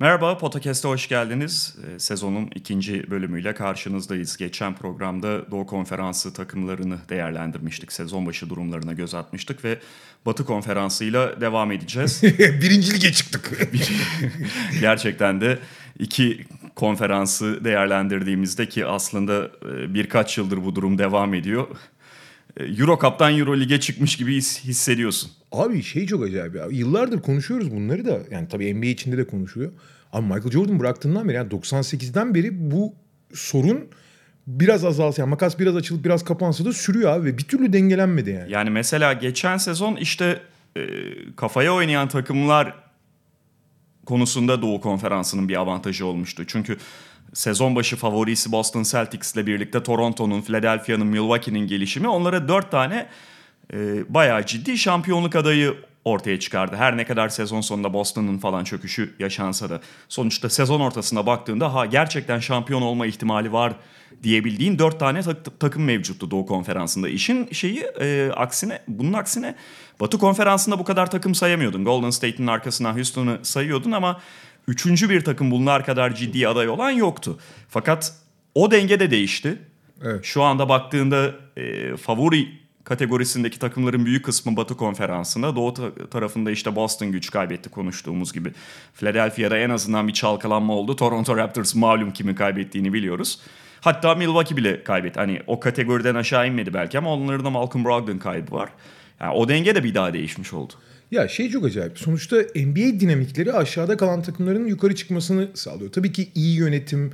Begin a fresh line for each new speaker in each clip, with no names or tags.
Merhaba, Potakast'a hoş geldiniz. Ee, sezonun ikinci bölümüyle karşınızdayız. Geçen programda Doğu Konferansı takımlarını değerlendirmiştik. Sezon başı durumlarına göz atmıştık ve Batı Konferansı'yla devam edeceğiz.
Birinci lige çıktık.
Gerçekten de iki konferansı değerlendirdiğimizde ki aslında e, birkaç yıldır bu durum devam ediyor. Euro Cup'tan Euro Lig'e çıkmış gibi his- hissediyorsun.
Abi şey çok acayip ya. Yıllardır konuşuyoruz bunları da. Yani tabii NBA içinde de konuşuluyor. Ama Michael Jordan bıraktığından beri yani 98'den beri bu sorun biraz azalsa yani makas biraz açılıp biraz kapansa da sürüyor abi ve bir türlü dengelenmedi yani.
Yani mesela geçen sezon işte e, kafaya oynayan takımlar konusunda Doğu Konferansı'nın bir avantajı olmuştu. Çünkü sezon başı favorisi Boston Celtics'le birlikte Toronto'nun, Philadelphia'nın, Milwaukee'nin gelişimi onlara dört tane e, bayağı ciddi şampiyonluk adayı ortaya çıkardı. Her ne kadar sezon sonunda Boston'ın falan çöküşü yaşansa da sonuçta sezon ortasına baktığında ha gerçekten şampiyon olma ihtimali var diyebildiğin dört tane tak- takım mevcuttu Doğu Konferansı'nda. İşin şeyi e, aksine bunun aksine Batı Konferansı'nda bu kadar takım sayamıyordun. Golden State'in arkasından Houston'u sayıyordun ama üçüncü bir takım bunlar kadar ciddi aday olan yoktu. Fakat o denge de değişti.
Evet.
Şu anda baktığında e, favori kategorisindeki takımların büyük kısmı Batı Konferansı'nda. Doğu ta- tarafında işte Boston güç kaybetti konuştuğumuz gibi. Philadelphia'da en azından bir çalkalanma oldu. Toronto Raptors malum kimin kaybettiğini biliyoruz. Hatta Milwaukee bile kaybetti. Hani o kategoriden aşağı inmedi belki ama onların da Malcolm Brogdon kaybı var. Yani o denge de bir daha değişmiş oldu.
Ya şey çok acayip. Sonuçta NBA dinamikleri aşağıda kalan takımların yukarı çıkmasını sağlıyor. Tabii ki iyi yönetim,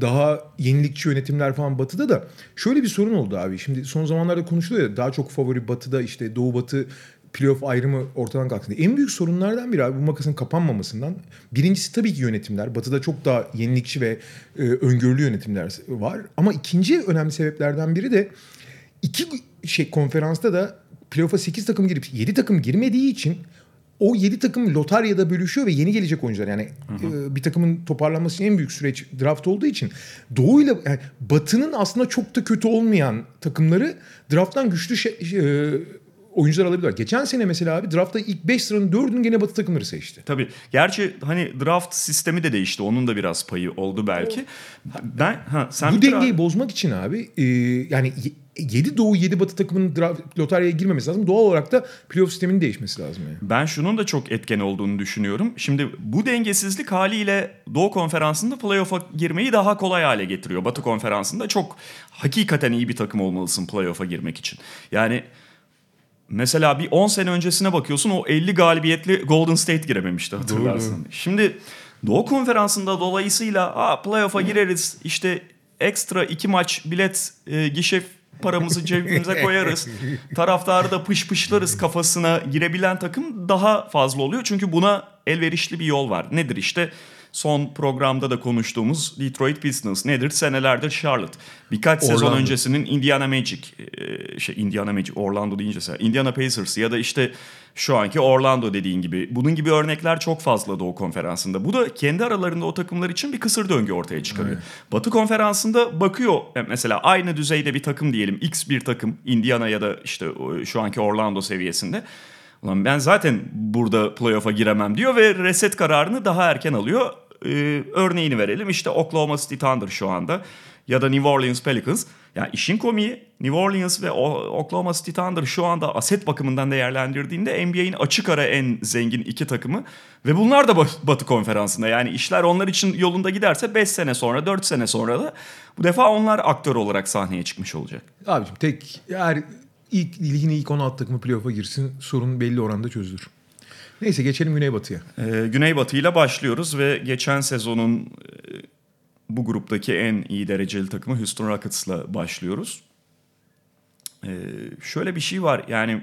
daha yenilikçi yönetimler falan batıda da şöyle bir sorun oldu abi. Şimdi son zamanlarda konuşuluyor ya daha çok favori batıda işte doğu batı playoff ayrımı ortadan kalktı. En büyük sorunlardan biri abi bu makasın kapanmamasından. Birincisi tabii ki yönetimler. Batıda çok daha yenilikçi ve e, öngörülü yönetimler var. Ama ikinci önemli sebeplerden biri de iki şey konferansta da playoff'a 8 takım girip 7 takım girmediği için o 7 takım lotaryada bölüşüyor ve yeni gelecek oyuncular. Yani e, bir takımın toparlanması için en büyük süreç draft olduğu için doğuyla yani batının aslında çok da kötü olmayan takımları drafttan güçlü şey, e, oyuncular alabiliyorlar. Geçen sene mesela abi draftta ilk 5 sıranın 4'ünü gene batı takımları seçti.
Tabii. Gerçi hani draft sistemi de değişti. Onun da biraz payı oldu belki. Ben ha sen
Bu dengeyi
abi.
bozmak için abi e, yani 7 doğu 7 batı takımının draft, lotaryaya girmemesi lazım. Doğal olarak da playoff sisteminin değişmesi lazım yani.
Ben şunun da çok etken olduğunu düşünüyorum. Şimdi bu dengesizlik haliyle Doğu Konferansı'nda playoff'a girmeyi daha kolay hale getiriyor. Batı Konferansı'nda çok hakikaten iyi bir takım olmalısın playoff'a girmek için. Yani mesela bir 10 sene öncesine bakıyorsun o 50 galibiyetli Golden State girememişti hatırlarsın. Şimdi Doğu Konferansı'nda dolayısıyla Aa, playoff'a gireriz işte ekstra iki maç bilet e, gişe paramızı cebimize koyarız. Taraftarı da pış pışlarız kafasına girebilen takım daha fazla oluyor. Çünkü buna elverişli bir yol var. Nedir işte son programda da konuştuğumuz Detroit Pistons nedir? Senelerdir Charlotte. Birkaç sezon
Orlando.
öncesinin Indiana Magic, e, şey Indiana Magic, Orlando deyince sen- Indiana Pacers ya da işte şu anki Orlando dediğin gibi. Bunun gibi örnekler çok fazla Doğu Konferansı'nda. Bu da kendi aralarında o takımlar için bir kısır döngü ortaya çıkarıyor. Batı Konferansı'nda bakıyor e, mesela aynı düzeyde bir takım diyelim X bir takım Indiana ya da işte şu anki Orlando seviyesinde. Ulan ben zaten burada playoff'a giremem diyor ve reset kararını daha erken alıyor. Ee, örneğini verelim işte Oklahoma City Thunder şu anda ya da New Orleans Pelicans. Ya işin komiği New Orleans ve Oklahoma City Thunder şu anda aset bakımından değerlendirdiğinde NBA'in açık ara en zengin iki takımı ve bunlar da Bat- Batı Konferansı'nda. Yani işler onlar için yolunda giderse 5 sene sonra 4 sene sonra da bu defa onlar aktör olarak sahneye çıkmış olacak.
Abicim tek eğer ilk ligin ilk 16 takımı playoff'a girsin sorun belli oranda çözülür. Neyse geçelim Güneybatı'ya.
Ee, Güneybatı başlıyoruz ve geçen sezonun e, bu gruptaki en iyi dereceli takımı Houston Rockets'la başlıyoruz. Ee, şöyle bir şey var yani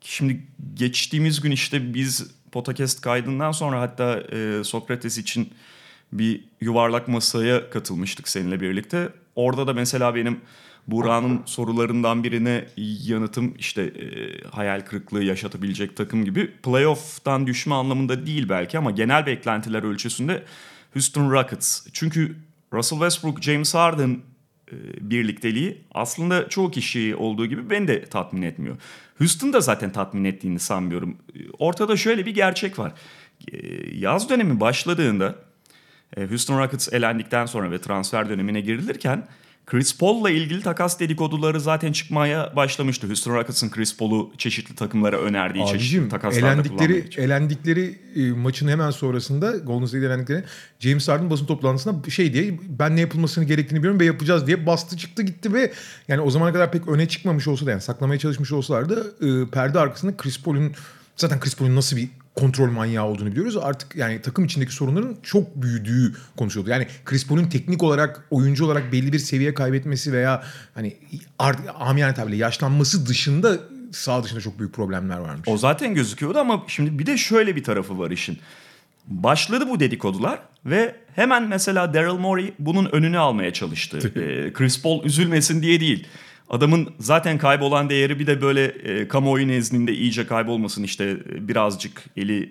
şimdi geçtiğimiz gün işte biz podcast kaydından sonra hatta e, Sokrates için bir yuvarlak masaya katılmıştık seninle birlikte. Orada da mesela benim Buğra'nın sorularından birine yanıtım işte e, hayal kırıklığı yaşatabilecek takım gibi. Playoff'tan düşme anlamında değil belki ama genel beklentiler ölçüsünde Houston Rockets. Çünkü Russell Westbrook, James Harden e, birlikteliği aslında çoğu kişiyi olduğu gibi beni de tatmin etmiyor. Houston da zaten tatmin ettiğini sanmıyorum. Ortada şöyle bir gerçek var. E, yaz dönemi başladığında e, Houston Rockets elendikten sonra ve transfer dönemine girilirken Chris Paul'la ilgili takas dedikoduları zaten çıkmaya başlamıştı. Houston Rockets'ın Chris Paul'u çeşitli takımlara önerdiği
Abicim,
çeşitli takaslarda
elendikleri, elendikleri e, maçın hemen sonrasında Golden State elendikleri James Harden basın toplantısında şey diye ben ne yapılmasını gerektiğini biliyorum ve yapacağız diye bastı çıktı gitti ve yani o zamana kadar pek öne çıkmamış olsa da yani saklamaya çalışmış olsalar da e, perde arkasında Chris Paul'un zaten Chris Paul'un nasıl bir kontrol manyağı olduğunu biliyoruz. Artık yani takım içindeki sorunların çok büyüdüğü konuşuldu. Yani Chris Paul'un teknik olarak, oyuncu olarak belli bir seviye kaybetmesi veya hani art, amiyane tabirle yaşlanması dışında sağ dışında çok büyük problemler varmış.
O zaten gözüküyordu ama şimdi bir de şöyle bir tarafı var işin. Başladı bu dedikodular ve hemen mesela Daryl Morey bunun önünü almaya çalıştı. Ee, Chris Paul üzülmesin diye değil. Adamın zaten kaybolan değeri bir de böyle e, kamuoyu nezdinde iyice kaybolmasın işte e, birazcık eli e,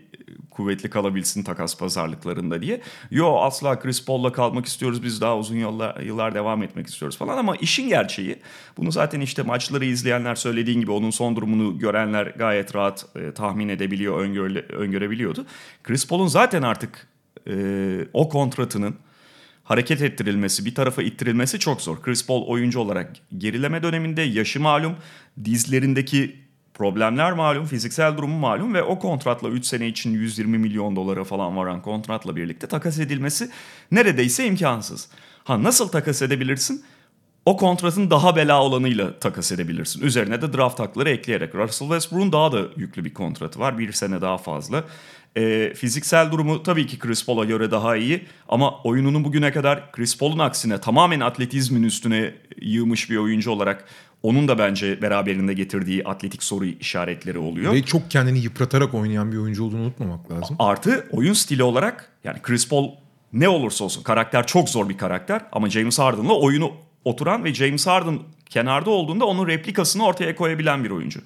kuvvetli kalabilsin takas pazarlıklarında diye. Yo asla Chris Paul'la kalmak istiyoruz biz daha uzun yıllar, yıllar devam etmek istiyoruz falan ama işin gerçeği bunu zaten işte maçları izleyenler söylediğin gibi onun son durumunu görenler gayet rahat e, tahmin edebiliyor, öngöre, öngörebiliyordu. Chris Paul'un zaten artık e, o kontratının hareket ettirilmesi, bir tarafa ittirilmesi çok zor. Chris Paul oyuncu olarak gerileme döneminde yaşı malum, dizlerindeki problemler malum, fiziksel durumu malum ve o kontratla 3 sene için 120 milyon dolara falan varan kontratla birlikte takas edilmesi neredeyse imkansız. Ha nasıl takas edebilirsin? O kontratın daha bela olanıyla takas edebilirsin. Üzerine de draft hakları ekleyerek. Russell Westbrook'un daha da yüklü bir kontratı var. Bir sene daha fazla. E, fiziksel durumu tabii ki Chris Paul'a göre daha iyi. Ama oyununu bugüne kadar Chris Paul'un aksine tamamen atletizmin üstüne yığmış bir oyuncu olarak onun da bence beraberinde getirdiği atletik soru işaretleri oluyor.
Ve çok kendini yıpratarak oynayan bir oyuncu olduğunu unutmamak lazım.
Artı oyun stili olarak yani Chris Paul ne olursa olsun karakter çok zor bir karakter ama James Harden'la oyunu oturan ve James Harden kenarda olduğunda onun replikasını ortaya koyabilen bir oyuncu.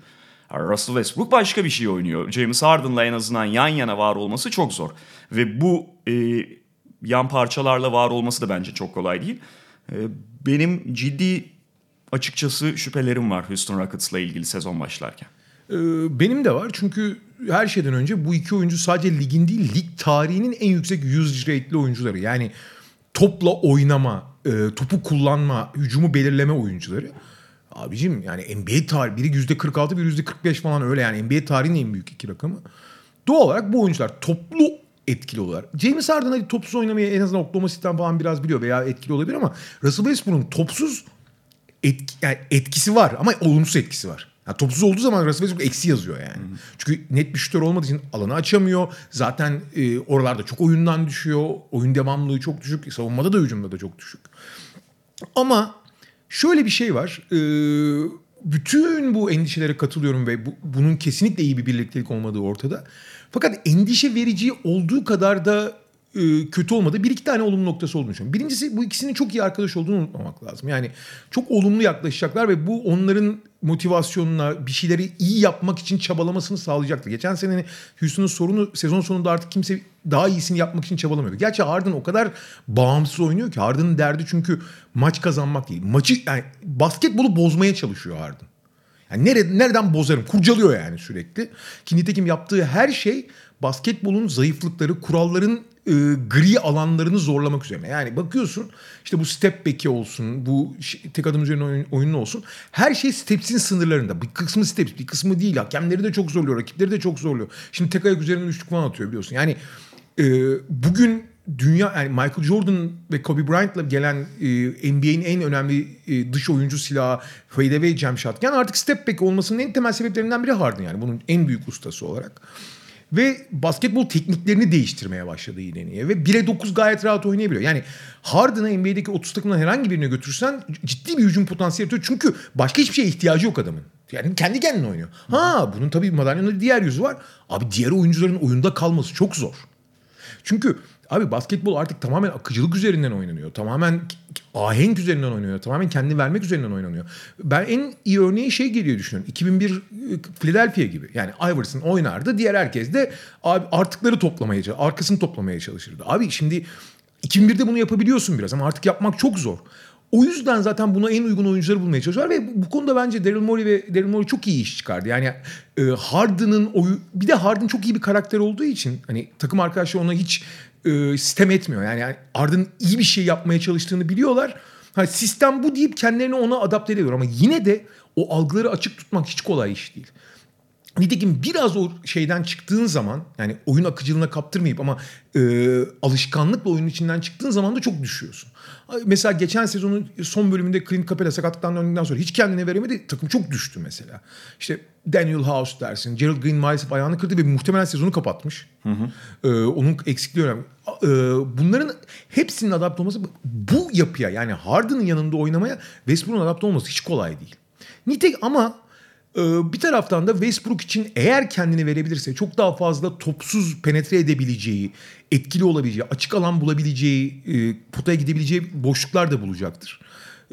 Russell Westbrook başka bir şey oynuyor. James Harden'la en azından yan yana var olması çok zor. Ve bu e, yan parçalarla var olması da bence çok kolay değil. E, benim ciddi açıkçası şüphelerim var Houston Rockets'la ilgili sezon başlarken.
Ee, benim de var çünkü her şeyden önce bu iki oyuncu sadece ligin değil lig tarihinin en yüksek usage rate'li oyuncuları. Yani topla oynama, e, topu kullanma, hücumu belirleme oyuncuları. Abicim yani NBA tarihi biri %46 biri %45 falan öyle yani NBA tarihinin en büyük iki rakamı. Doğal olarak bu oyuncular toplu etkili oluyorlar. James Harden hadi topsuz oynamayı en azından Oklahoma City'den falan biraz biliyor veya etkili olabilir ama Russell Westbrook'un topsuz etki, yani etkisi var ama olumsuz etkisi var. Yani topsuz olduğu zaman Russell Westbrook eksi yazıyor yani. Hı. Çünkü net bir şutör olmadığı için alanı açamıyor. Zaten e, oralarda çok oyundan düşüyor. Oyun devamlılığı çok düşük. Savunmada da hücumda da çok düşük. Ama şöyle bir şey var. Bütün bu endişelere katılıyorum ve bu, bunun kesinlikle iyi bir birliktelik olmadığı ortada. Fakat endişe verici olduğu kadar da kötü olmadı. Bir iki tane olumlu noktası olduğunu düşünüyorum. Birincisi bu ikisinin çok iyi arkadaş olduğunu unutmamak lazım. Yani çok olumlu yaklaşacaklar ve bu onların motivasyonuna bir şeyleri iyi yapmak için çabalamasını sağlayacaktır. Geçen senenin Houston'un sorunu sezon sonunda artık kimse daha iyisini yapmak için çabalamıyordu. Gerçi Harden o kadar bağımsız oynuyor ki Harden'ın derdi çünkü maç kazanmak değil. Maçı yani basketbolu bozmaya çalışıyor Harden. Yani nereden, nereden bozarım? Kurcalıyor yani sürekli. Ki nitekim yaptığı her şey basketbolun zayıflıkları, kuralların e, gri alanlarını zorlamak üzerine. Yani bakıyorsun işte bu step back'i olsun, bu tek adım üzerine oyun, oyunun olsun. Her şey steps'in sınırlarında. Bir kısmı steps, bir kısmı değil. Hakemleri de çok zorluyor, rakipleri de çok zorluyor. Şimdi tek ayak üzerinden üçlük falan atıyor biliyorsun. Yani e, bugün dünya yani Michael Jordan ve Kobe Bryant'la gelen e, NBA'in en önemli e, dış oyuncu silahı fadeaway jump shot. Yani artık step back olmasının en temel sebeplerinden biri Harden yani bunun en büyük ustası olarak. Ve basketbol tekniklerini değiştirmeye başladı Yedeni'ye. Ve 1'e 9 gayet rahat oynayabiliyor. Yani Harden'ı NBA'deki 30 takımdan herhangi birine götürsen ciddi bir hücum potansiyeli yaratıyor. Çünkü başka hiçbir şeye ihtiyacı yok adamın. Yani kendi kendine oynuyor. Ha bunun tabii madalyonun diğer yüzü var. Abi diğer oyuncuların oyunda kalması çok zor. Çünkü abi basketbol artık tamamen akıcılık üzerinden oynanıyor. Tamamen ahenk üzerinden oynanıyor. Tamamen kendini vermek üzerinden oynanıyor. Ben en iyi örneği şey geliyor düşünüyorum. 2001 e, Philadelphia gibi. Yani Iverson oynardı. Diğer herkes de abi artıkları toplamaya, arkasını toplamaya çalışırdı. Abi şimdi 2001'de bunu yapabiliyorsun biraz ama artık yapmak çok zor. O yüzden zaten buna en uygun oyuncuları bulmaya çalışıyorlar ve bu konuda bence Daryl Morey ve Daryl Morey çok iyi iş çıkardı. Yani e, Harden'ın oyu bir de Harden çok iyi bir karakter olduğu için hani takım arkadaşları ona hiç e, sistem etmiyor. Yani, yani Harden iyi bir şey yapmaya çalıştığını biliyorlar. Ha, sistem bu deyip kendilerini ona adapte ediyor ama yine de o algıları açık tutmak hiç kolay iş değil. Nitekim biraz o şeyden çıktığın zaman yani oyun akıcılığına kaptırmayıp ama e, alışkanlıkla oyunun içinden çıktığın zaman da çok düşüyorsun. Mesela geçen sezonun son bölümünde Clint Capela sakatlıktan döndükten sonra hiç kendine veremedi. Takım çok düştü mesela. İşte Daniel House dersin. Gerald Green maalesef ayağını kırdı ve muhtemelen sezonu kapatmış. Hı hı. Ee, onun eksikliği önemli. Ee, bunların hepsinin adapte olması bu yapıya yani Harden'ın yanında oynamaya Westbrook'un adapte olması hiç kolay değil. Nitek ama bir taraftan da Westbrook için eğer kendini verebilirse çok daha fazla topsuz penetre edebileceği, etkili olabileceği, açık alan bulabileceği, e, potaya gidebileceği boşluklar da bulacaktır.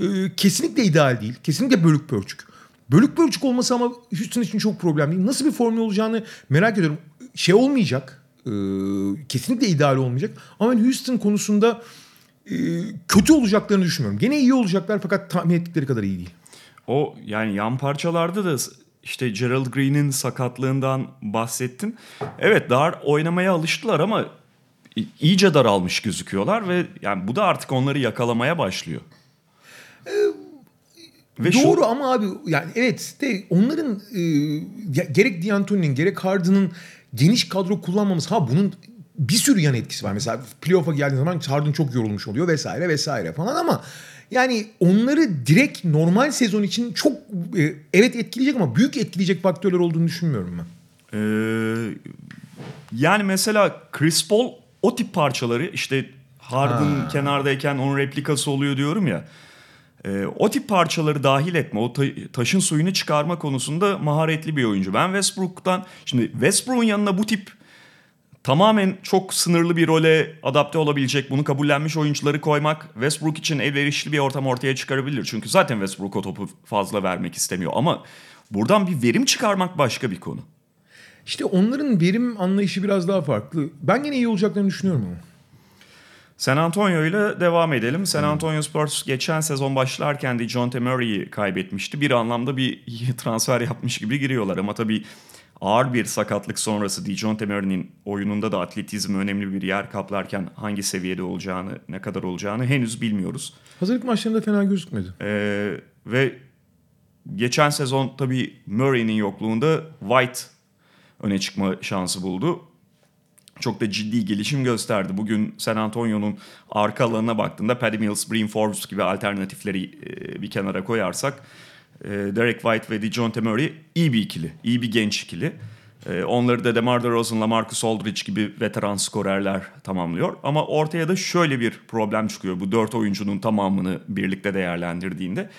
Ee, kesinlikle ideal değil. Kesinlikle bölük pörçük. Bölük pörçük olması ama Houston için çok problem değil. Nasıl bir formül olacağını merak ediyorum. Şey olmayacak. E, kesinlikle ideal olmayacak. Ama ben Houston konusunda e, kötü olacaklarını düşünmüyorum. Gene iyi olacaklar fakat tahmin ettikleri kadar iyi değil.
O yani yan parçalarda da işte Gerald Green'in sakatlığından bahsettin. Evet dar oynamaya alıştılar ama iyice daralmış gözüküyorlar ve yani bu da artık onları yakalamaya başlıyor.
Ee, ve doğru şu... ama abi yani evet de onların e, gerek D'Antoni'nin gerek Harden'ın geniş kadro kullanmaması ha bunun bir sürü yan etkisi var. Mesela playoff'a geldiği zaman Harden çok yorulmuş oluyor vesaire vesaire falan ama yani onları direkt normal sezon için çok e, evet etkileyecek ama büyük etkileyecek faktörler olduğunu düşünmüyorum ben.
Ee, yani mesela Chris Paul o tip parçaları işte Harden ha. kenardayken onun replikası oluyor diyorum ya. E, o tip parçaları dahil etme, o ta- taşın suyunu çıkarma konusunda maharetli bir oyuncu. Ben Westbrook'tan şimdi Westbrook'un yanına bu tip tamamen çok sınırlı bir role adapte olabilecek, bunu kabullenmiş oyuncuları koymak Westbrook için elverişli bir ortam ortaya çıkarabilir. Çünkü zaten Westbrook o topu fazla vermek istemiyor ama buradan bir verim çıkarmak başka bir konu.
İşte onların verim anlayışı biraz daha farklı. Ben yine iyi olacaklarını düşünüyorum ama.
San Antonio ile devam edelim. San Antonio Spurs geçen sezon başlarken de John. Murray'i kaybetmişti. Bir anlamda bir transfer yapmış gibi giriyorlar ama tabii ağır bir sakatlık sonrası Dijon Temer'in oyununda da atletizm önemli bir yer kaplarken hangi seviyede olacağını, ne kadar olacağını henüz bilmiyoruz.
Hazırlık maçlarında fena gözükmedi.
Ee, ve geçen sezon tabii Murray'nin yokluğunda White öne çıkma şansı buldu. Çok da ciddi gelişim gösterdi. Bugün San Antonio'nun arka alanına baktığında Paddy Mills, Bryn Forbes gibi alternatifleri e, bir kenara koyarsak Derek White ve DeJounte Murray iyi bir ikili, iyi bir genç ikili. E, onları da DeMar DeRozan'la Marcus Aldridge gibi veteran skorerler tamamlıyor. Ama ortaya da şöyle bir problem çıkıyor bu dört oyuncunun tamamını birlikte değerlendirdiğinde.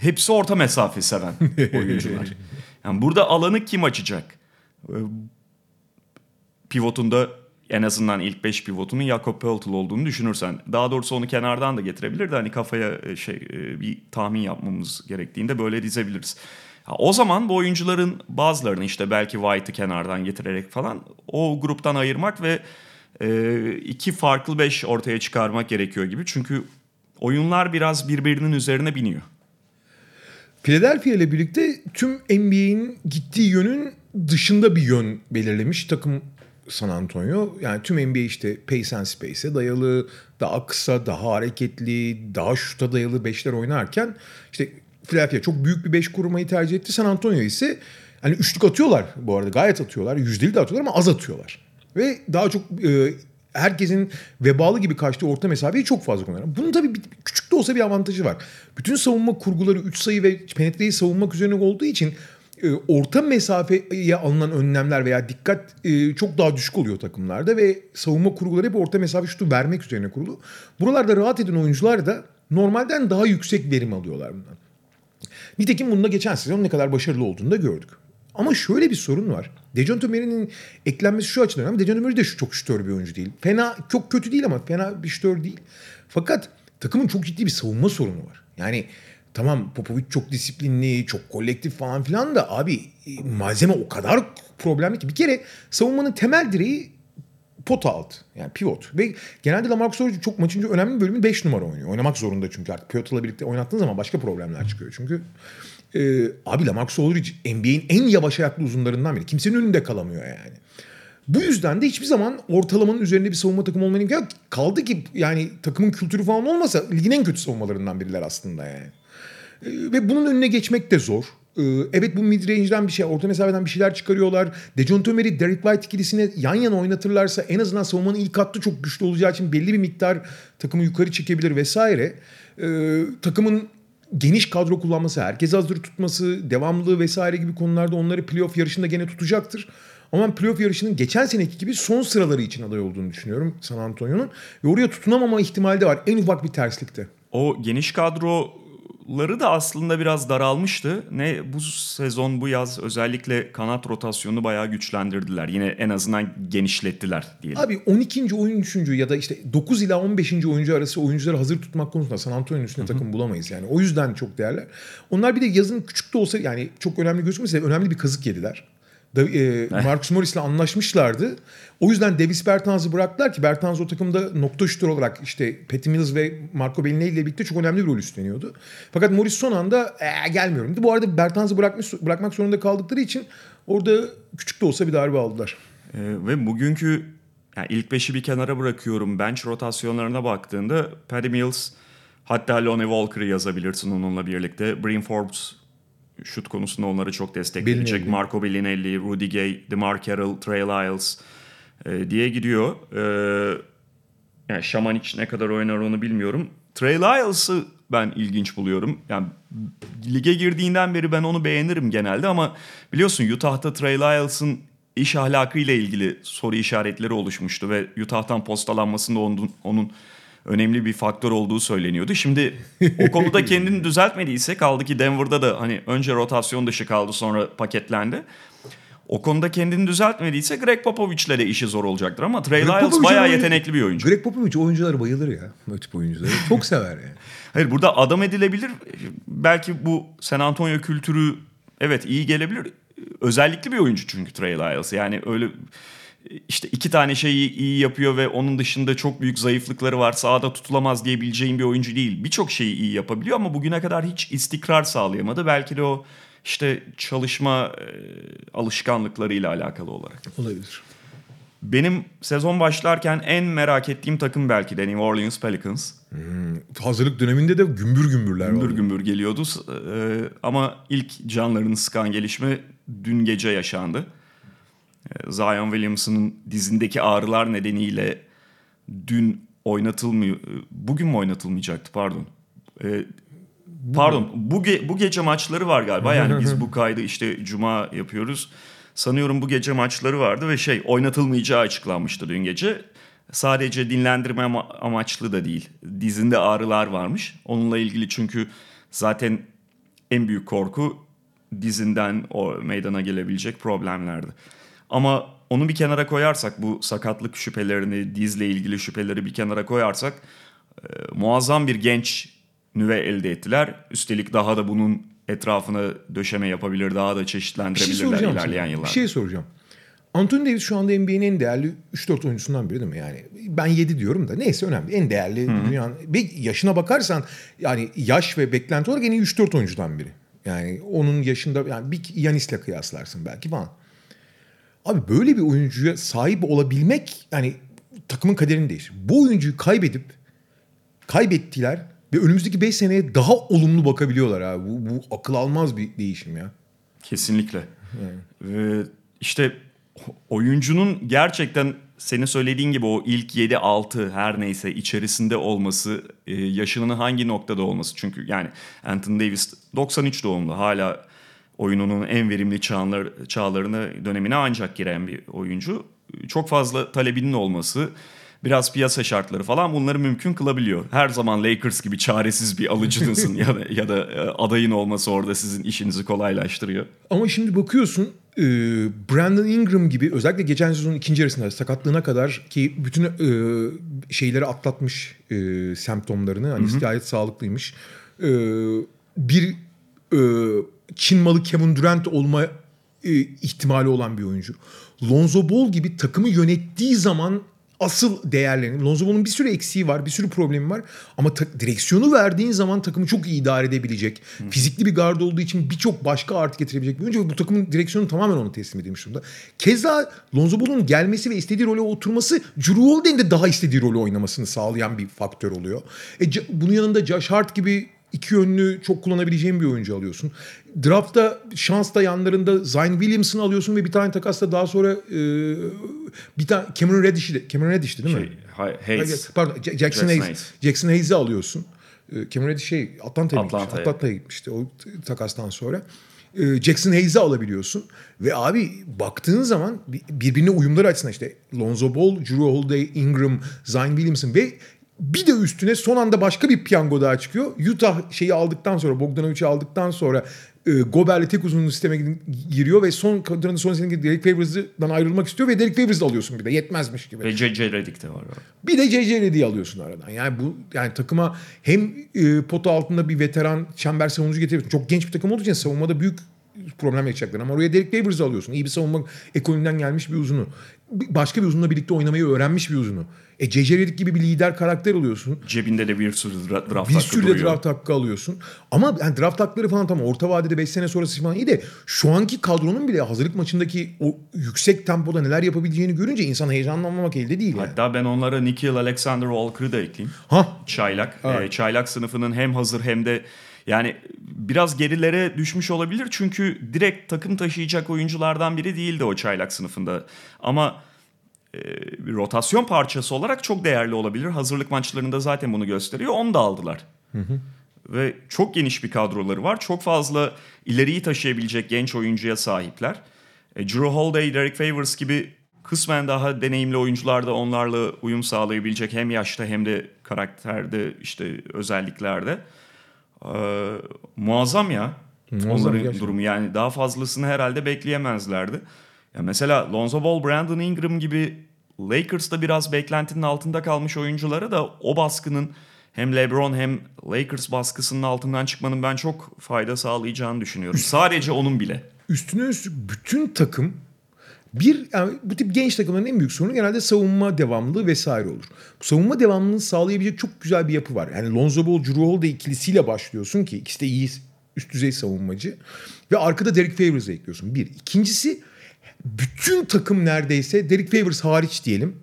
Hepsi orta mesafe seven oyuncular. Yani burada alanı kim açacak? E, pivotunda en azından ilk 5 pivotunun Jakob Poeltl olduğunu düşünürsen. Daha doğrusu onu kenardan da getirebilirdi. Hani kafaya e, şey e, bir tahmin yapmamız gerektiğinde böyle dizebiliriz. o zaman bu oyuncuların bazılarını işte belki White'ı kenardan getirerek falan o gruptan ayırmak ve e, iki farklı beş ortaya çıkarmak gerekiyor gibi. Çünkü oyunlar biraz birbirinin üzerine biniyor.
Philadelphia ile birlikte tüm NBA'in gittiği yönün dışında bir yön belirlemiş takım San Antonio. Yani tüm NBA işte pace and space'e dayalı, daha kısa, daha hareketli, daha şuta dayalı beşler oynarken işte Philadelphia çok büyük bir beş kurmayı tercih etti. San Antonio ise hani üçlük atıyorlar bu arada gayet atıyorlar. Yüzdeli de atıyorlar ama az atıyorlar. Ve daha çok e, herkesin vebalı gibi kaçtığı orta mesafeyi çok fazla kullanıyor. Bunun tabii bir, küçük de olsa bir avantajı var. Bütün savunma kurguları 3 sayı ve penetreyi savunmak üzerine olduğu için orta mesafeye alınan önlemler veya dikkat e, çok daha düşük oluyor takımlarda ve savunma kurguları hep orta mesafe şutu vermek üzerine kurulu. Buralarda rahat eden oyuncular da normalden daha yüksek verim alıyorlar bundan. Nitekim bunda geçen sezon ne kadar başarılı olduğunu da gördük. Ama şöyle bir sorun var. Dejounte Murray'nin eklenmesi şu açıdan önemli. Dejounte Murray de şu çok şütör bir oyuncu değil. Fena, çok kötü değil ama fena bir şütör değil. Fakat takımın çok ciddi bir savunma sorunu var. Yani tamam Popovic çok disiplinli, çok kolektif falan filan da abi e, malzeme o kadar problemli ki. Bir kere savunmanın temel direği pot alt. Yani pivot. Ve genelde Lamarcus Aldridge çok maçın önemli bölümü 5 numara oynuyor. Oynamak zorunda çünkü artık pivotla birlikte oynattığın zaman başka problemler çıkıyor. Çünkü e, abi Lamarcus Aldridge NBA'in en yavaş ayaklı uzunlarından biri. Kimsenin önünde kalamıyor yani. Bu yüzden de hiçbir zaman ortalamanın üzerinde bir savunma takımı olmanın imkanı. Kaldı ki yani takımın kültürü falan olmasa ligin en kötü savunmalarından biriler aslında yani. Ve bunun önüne geçmek de zor. Ee, evet bu mid range'den bir şey, orta mesafeden bir şeyler çıkarıyorlar. Dejounte Murray, Derek White ikilisini yan yana oynatırlarsa en azından savunmanın ilk hattı çok güçlü olacağı için belli bir miktar takımı yukarı çekebilir vesaire. Ee, takımın geniş kadro kullanması, herkes hazır tutması, devamlılığı vesaire gibi konularda onları playoff yarışında gene tutacaktır. Ama ben playoff yarışının geçen seneki gibi son sıraları için aday olduğunu düşünüyorum San Antonio'nun. Ve oraya tutunamama ihtimali de var en ufak bir terslikte.
O geniş kadro ları da aslında biraz daralmıştı. Ne bu sezon bu yaz özellikle kanat rotasyonu bayağı güçlendirdiler. Yine en azından genişlettiler diyelim.
Abi 12. oyuncu ya da işte 9 ila 15. oyuncu arası oyuncuları hazır tutmak konusunda San Antonio'nun üstüne takım bulamayız yani. O yüzden çok değerler. Onlar bir de yazın küçük de olsa yani çok önemli gözükmese önemli bir kazık yediler. Da, e, Marcus Morris'le anlaşmışlardı. O yüzden Davis Bertans'ı bıraktılar ki Bertans o takımda nokta şütör olarak işte Patty Mills ve Marco Bellinelli ile birlikte çok önemli bir rol üstleniyordu. Fakat Morris son anda ee, gelmiyorum dedi. Bu arada Bertans'ı bırakmış, bırakmak zorunda kaldıkları için orada küçük de olsa bir darbe aldılar.
Ee, ve bugünkü yani ilk beşi bir kenara bırakıyorum. Bench rotasyonlarına baktığında Patty Mills hatta Lonnie Walker'ı yazabilirsin onunla birlikte. Bryn Forbes şut konusunda onları çok destekleyecek. Marco Bellinelli, Rudy Gay, DeMar Carroll, Trey Lyles e, diye gidiyor. E, yani Şamanic ne kadar oynar onu bilmiyorum. Trey Lyles'ı ben ilginç buluyorum. Yani lige girdiğinden beri ben onu beğenirim genelde ama biliyorsun Utah'ta Trey Lyles'ın iş ahlakıyla ilgili soru işaretleri oluşmuştu ve Utah'tan postalanmasında onun, onun önemli bir faktör olduğu söyleniyordu. Şimdi o konuda kendini düzeltmediyse kaldı ki Denver'da da hani önce rotasyon dışı kaldı sonra paketlendi. O konuda kendini düzeltmediyse Greg Popovich'le de işi zor olacaktır ama Trey Greg Lyles bayağı yetenekli bir oyuncu.
Greg Popovich oyuncuları bayılır ya. Bu tip oyuncuları. Çok sever yani.
Hayır burada adam edilebilir. Belki bu San Antonio kültürü evet iyi gelebilir. Özellikli bir oyuncu çünkü Trey Lyles. Yani öyle işte iki tane şeyi iyi yapıyor ve onun dışında çok büyük zayıflıkları var. Sahada tutulamaz diyebileceğim bir oyuncu değil. Birçok şeyi iyi yapabiliyor ama bugüne kadar hiç istikrar sağlayamadı. Belki de o işte çalışma e, alışkanlıklarıyla alakalı olarak.
Olabilir.
Benim sezon başlarken en merak ettiğim takım belki de New Orleans Pelicans.
Hmm, hazırlık döneminde de gümbür gümbürler
gümbür vardı. Gümbür geliyordu e, ama ilk canlarını sıkan gelişme dün gece yaşandı. E, Zion Williamson'ın dizindeki ağrılar nedeniyle dün oynatılmıyor. E, bugün mü oynatılmayacaktı pardon. E, pardon bu, ge- bu gece maçları var galiba. Yani biz bu kaydı işte cuma yapıyoruz. Sanıyorum bu gece maçları vardı ve şey oynatılmayacağı açıklanmıştı dün gece. Sadece dinlendirme ama- amaçlı da değil. Dizinde ağrılar varmış. Onunla ilgili çünkü zaten en büyük korku dizinden o meydana gelebilecek problemlerdi. Ama onu bir kenara koyarsak bu sakatlık şüphelerini, dizle ilgili şüpheleri bir kenara koyarsak e, muazzam bir genç nüve elde ettiler. Üstelik daha da bunun etrafına döşeme yapabilir, daha da çeşitlendirebilirler şey ilerleyen yıllarda.
Bir şey soracağım. Anthony Davis şu anda NBA'nin en değerli 3-4 oyuncusundan biri değil mi? Yani ben 7 diyorum da neyse önemli. En değerli Hı-hı. dünyanın. yaşına bakarsan yani yaş ve beklenti olarak en iyi 3-4 oyuncudan biri. Yani onun yaşında yani bir Yanis'le kıyaslarsın belki falan. Abi böyle bir oyuncuya sahip olabilmek yani takımın kaderini değiştirir. Bu oyuncuyu kaybedip kaybettiler ve önümüzdeki 5 seneye daha olumlu bakabiliyorlar abi. Bu, bu akıl almaz bir değişim ya.
Kesinlikle. Yani. Ee, işte oyuncunun gerçekten senin söylediğin gibi o ilk 7-6 her neyse içerisinde olması, e, yaşının hangi noktada olması. Çünkü yani Anthony Davis 93 doğumlu hala oyununun en verimli çağlar, çağlarını dönemine ancak giren bir oyuncu. Çok fazla talebinin olması, biraz piyasa şartları falan bunları mümkün kılabiliyor. Her zaman Lakers gibi çaresiz bir alıcınızın ya da ya da e, adayın olması orada sizin işinizi kolaylaştırıyor.
Ama şimdi bakıyorsun e, Brandon Ingram gibi özellikle geçen sezonun ikinci yarısında sakatlığına kadar ki bütün e, şeyleri atlatmış e, semptomlarını hani gayet sağlıklıymış. E, bir e, Çin malı Kevin Durant olma e, ihtimali olan bir oyuncu. Lonzo Ball gibi takımı yönettiği zaman asıl değerlerini. Lonzo Ball'un bir sürü eksiği var, bir sürü problemi var. Ama ta- direksiyonu verdiğin zaman takımı çok iyi idare edebilecek. Fizikli bir gard olduğu için birçok başka artı getirebilecek bir oyuncu. Bu takımın direksiyonu tamamen ona teslim edilmiş durumda. Keza Lonzo Ball'un gelmesi ve istediği role oturması Drew Holiday'in de daha istediği rolü oynamasını sağlayan bir faktör oluyor. E, bunun yanında Josh Hart gibi iki yönlü çok kullanabileceğin bir oyuncu alıyorsun. Draftta şans da yanlarında Zion Williamson'ı alıyorsun ve bir tane takasla daha sonra e, bir tane Cameron Reddish'i de Cameron Reddish'ti değil mi?
Şey, Hay- Hayes.
Pardon Jackson,
Jackson
Hayes.
Hayes.
Jackson Hayes'i alıyorsun. E, Cameron Reddish şey Atlanta'ya gitmiş.
Atlanta'ya.
Atlanta'ya gitmişti o takastan sonra. E, Jackson Hayes'i alabiliyorsun. Ve abi baktığın zaman bir- birbirine uyumları açısından işte Lonzo Ball, Drew Holiday, Ingram, Zion Williamson ve bir de üstüne son anda başka bir piyango daha çıkıyor. Utah şeyi aldıktan sonra Bogdanovic'i aldıktan sonra e, Gobert'le tek uzunlu sisteme giriyor ve son kadronun son senin Derek Favors'dan ayrılmak istiyor ve Derek Favors'ı alıyorsun bir de yetmezmiş gibi.
Ve J.J. Redick de var.
Bir de JJ Redick'i alıyorsun aradan. Yani bu yani takıma hem e, pota altında bir veteran çember savunucu getiriyorsun. Çok genç bir takım olduğu için savunmada büyük problem yaşayacaklar. Ama oraya Derek Favors'ı alıyorsun. İyi bir savunma ekolünden gelmiş bir uzunu. Bir- Başka bir uzunla birlikte oynamayı öğrenmiş bir uzunu. E Redick gibi bir lider karakter alıyorsun.
Cebinde de bir sürü dra- draft
Bir
hakkı
sürü de draft hakkı alıyorsun. Ama yani draft hakları falan tamam orta vadede 5 sene sonrası falan iyi de şu anki kadronun bile hazırlık maçındaki o yüksek tempoda neler yapabileceğini görünce insan heyecanlanmamak elde değil yani.
Hatta ben onlara Nikhil Alexander Walker'ı da ekleyeyim.
Ha
Çaylak.
Evet.
Ee, çaylak sınıfının hem hazır hem de yani biraz gerilere düşmüş olabilir. Çünkü direkt takım taşıyacak oyunculardan biri değildi o çaylak sınıfında. Ama e, rotasyon parçası olarak çok değerli olabilir. Hazırlık maçlarında zaten bunu gösteriyor. Onu da aldılar. Ve çok geniş bir kadroları var. Çok fazla ileriyi taşıyabilecek genç oyuncuya sahipler. E, Drew Holiday, Derek Favors gibi kısmen daha deneyimli oyuncular da onlarla uyum sağlayabilecek hem yaşta hem de karakterde işte özelliklerde. Ee, muazzam ya.
Muazzam
Onların
gerçekten.
durumu yani daha fazlasını herhalde bekleyemezlerdi. Ya mesela Lonzo Ball, Brandon Ingram gibi Lakers'ta biraz beklentinin altında kalmış oyunculara da o baskının hem LeBron hem Lakers baskısının altından çıkmanın ben çok fayda sağlayacağını düşünüyorum. Sadece onun bile.
üstüne üstlük bütün takım bir yani bu tip genç takımların en büyük sorunu genelde savunma devamlılığı vesaire olur. Bu savunma devamlılığını sağlayabilecek çok güzel bir yapı var. Yani Lonzo Ball, Drew Holiday ikilisiyle başlıyorsun ki ikisi de iyi üst düzey savunmacı. Ve arkada Derek Favors'ı ekliyorsun. Bir. İkincisi bütün takım neredeyse Derek Favors hariç diyelim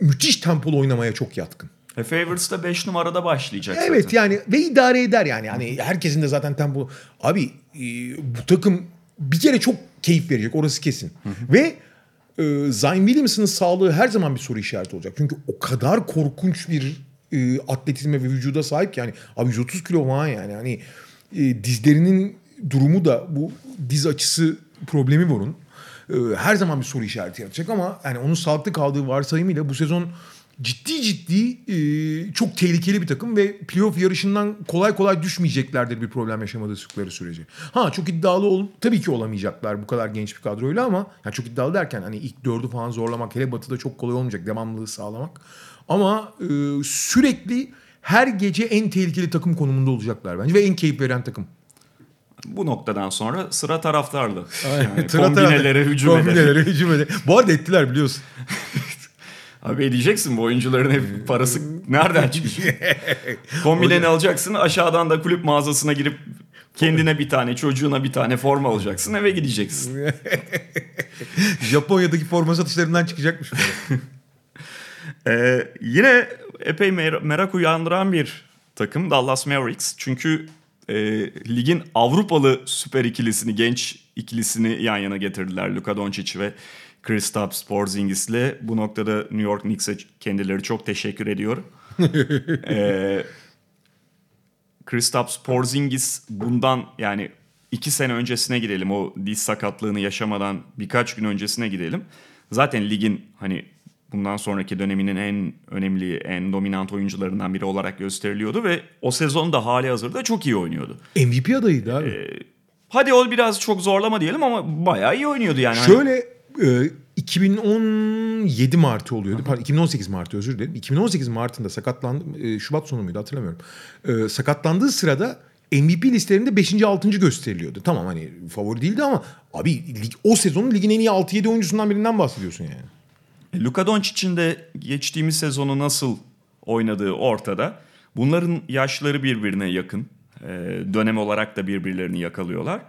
müthiş tempolu oynamaya çok yatkın.
E Favors da 5 numarada başlayacak
Evet
zaten.
yani ve idare eder yani. Yani herkesin de zaten tempo. Abi e, bu takım bir kere çok keyif verecek orası kesin. Ve e, Zion Williamson'ın sağlığı her zaman bir soru işareti olacak. Çünkü o kadar korkunç bir e, atletizme ve vücuda sahip ki yani abi 130 kilo falan yani. Hani e, dizlerinin durumu da bu diz açısı problemi onun. E, her zaman bir soru işareti yaratacak ama yani onun sağlıklı kaldığı varsayımıyla bu sezon ciddi ciddi e, çok tehlikeli bir takım ve playoff yarışından kolay kolay düşmeyeceklerdir bir problem yaşamadıkları sürece. Ha çok iddialı ol tabii ki olamayacaklar bu kadar genç bir kadroyla ama yani çok iddialı derken hani ilk dördü falan zorlamak hele batıda çok kolay olmayacak devamlılığı sağlamak. Ama e, sürekli her gece en tehlikeli takım konumunda olacaklar bence ve en keyif veren takım.
Bu noktadan sonra sıra taraftarlı. Yani kombinelere hücum eder.
Kombinelere hücum eder. Bu arada ettiler biliyorsun.
Abi diyeceksin bu oyuncuların hep parası nereden çıkmış? Kombineni alacaksın aşağıdan da kulüp mağazasına girip kendine bir tane çocuğuna bir tane forma alacaksın eve gideceksin.
Japonya'daki forma satışlarından çıkacakmış.
Ee, yine epey mer- merak uyandıran bir takım Dallas Mavericks. Çünkü e, ligin Avrupalı süper ikilisini, genç ikilisini yan yana getirdiler. Luka Doncic ve Kristaps Porzingis'le. Bu noktada New York Knicks'e kendileri çok teşekkür ediyor. ee, Kristaps Porzingis bundan yani iki sene öncesine gidelim. O diz sakatlığını yaşamadan birkaç gün öncesine gidelim. Zaten ligin hani bundan sonraki döneminin en önemli, en dominant oyuncularından biri olarak gösteriliyordu ve o sezon da hali hazırda çok iyi oynuyordu.
MVP adayıydı abi.
Ee, hadi o biraz çok zorlama diyelim ama bayağı iyi oynuyordu yani. Hani
Şöyle e, 2017 Mart'ı oluyordu. Pardon 2018 Mart'ı özür dilerim. 2018 Mart'ında sakatlandı. e, Şubat sonu muydu hatırlamıyorum. E, sakatlandığı sırada MVP listelerinde 5. 6. gösteriliyordu. Tamam hani favori değildi ama abi lig, o sezonun ligin en iyi 6-7 oyuncusundan birinden bahsediyorsun yani.
E, Luka Doncic'in de geçtiğimiz sezonu nasıl oynadığı ortada. Bunların yaşları birbirine yakın. E, dönem olarak da birbirlerini yakalıyorlar.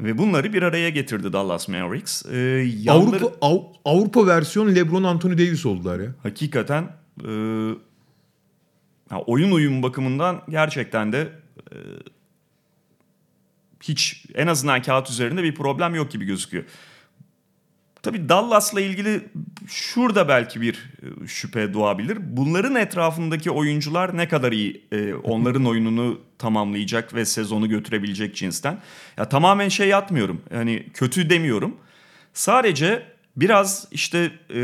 Ve bunları bir araya getirdi Dallas Mavericks. E, yanları-
Avrupa Av- Avrupa versiyon LeBron Anthony Davis oldular ya.
hakikaten e, ha, oyun uyum bakımından gerçekten de e, hiç en azından kağıt üzerinde bir problem yok gibi gözüküyor. Tabii Dallas'la ilgili şurada belki bir e, şüphe doğabilir. Bunların etrafındaki oyuncular ne kadar iyi e, onların oyununu tamamlayacak ve sezonu götürebilecek cinsten. Ya tamamen şey yapmıyorum. Yani kötü demiyorum. Sadece biraz işte e,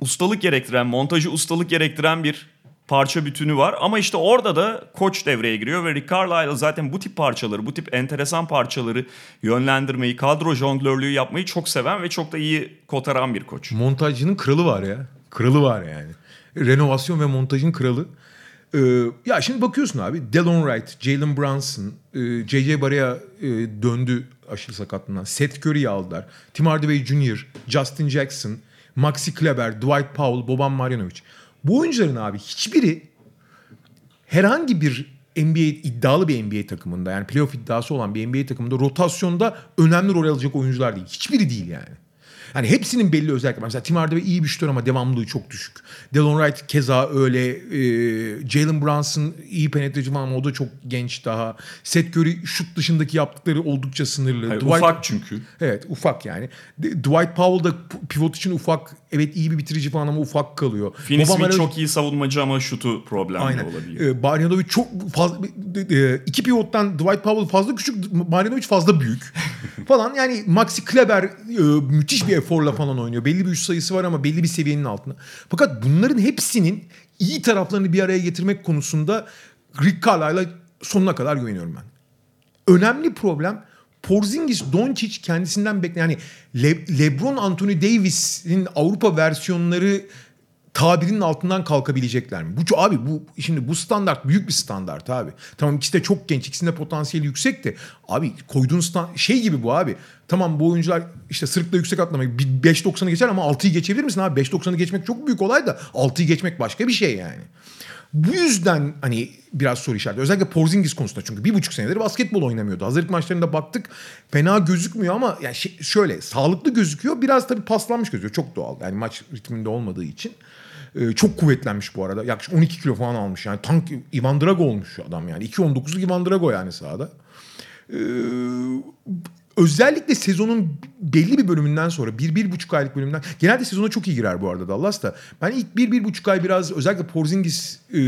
ustalık gerektiren, montajı ustalık gerektiren bir parça bütünü var. Ama işte orada da koç devreye giriyor ve Rick Carlisle zaten bu tip parçaları, bu tip enteresan parçaları yönlendirmeyi, kadro jonglörlüğü yapmayı çok seven ve çok da iyi kotaran bir koç.
Montajcının kralı var ya. Kralı var yani. Renovasyon ve montajın kralı. Ee, ya şimdi bakıyorsun abi. Delon Wright, Jalen Brunson, e, J.J. Barea e, döndü aşırı sakatlığından. Seth Curry'i aldılar. Tim Hardaway Jr., Justin Jackson, Maxi Kleber, Dwight Powell, Boban Marjanovic. Bu oyuncuların abi hiçbiri herhangi bir NBA iddialı bir NBA takımında yani playoff iddiası olan bir NBA takımında rotasyonda önemli rol alacak oyuncular değil. Hiçbiri değil yani. Yani hepsinin belli özellikleri. var. Mesela Tim Hardaway iyi bir şutör ama devamlılığı çok düşük. Delon Wright keza öyle. E, Jalen Brunson iyi penetreci ama o da çok genç daha. Seth Curry şut dışındaki yaptıkları oldukça sınırlı.
Hayır,
Dwight-
ufak çünkü.
Evet ufak yani. Dwight Powell da pivot için ufak. Evet iyi bir bitirici falan ama ufak kalıyor.
Finney Smith
Marjanovic-
çok iyi savunmacı ama şutu problemli
Aynen.
olabiliyor.
Ee, Marjanovic çok fazla e, iki pivottan Dwight Powell fazla küçük, Marjanovic fazla büyük falan. Yani Maxi Kleber e, müthiş bir eforla falan oynuyor. Belli bir üst sayısı var ama belli bir seviyenin altında. Fakat bunların hepsinin iyi taraflarını bir araya getirmek konusunda Rick Carlisle'a sonuna kadar güveniyorum ben. Önemli problem Porzingis, Doncic kendisinden bekleyen yani Le- LeBron Anthony Davis'in Avrupa versiyonları tabirinin altından kalkabilecekler mi? Bu abi bu şimdi bu standart büyük bir standart abi. Tamam ikisi de çok genç, ikisinin de potansiyeli yüksek de abi koyduğun stand şey gibi bu abi. Tamam bu oyuncular işte sırıkla yüksek atlamak 5.90'ı geçer ama 6'yı geçebilir misin abi? 5.90'ı geçmek çok büyük olay da 6'yı geçmek başka bir şey yani. Bu yüzden hani biraz soru işareti. Özellikle Porzingis konusunda çünkü bir buçuk senedir basketbol oynamıyordu. Hazırlık maçlarında baktık fena gözükmüyor ama yani şey- şöyle sağlıklı gözüküyor. Biraz tabii paslanmış gözüküyor. Çok doğal. Yani maç ritminde olmadığı için. Ee, çok kuvvetlenmiş bu arada. Yaklaşık 12 kilo falan almış. Yani tank Ivan Drago olmuş adam yani. 2.19'luk Ivan Drago yani sahada. Ee, özellikle sezonun belli bir bölümünden sonra bir, bir buçuk aylık bölümden genelde sezona çok iyi girer bu arada Dallas da. Ben ilk bir, bir buçuk ay biraz özellikle Porzingis e,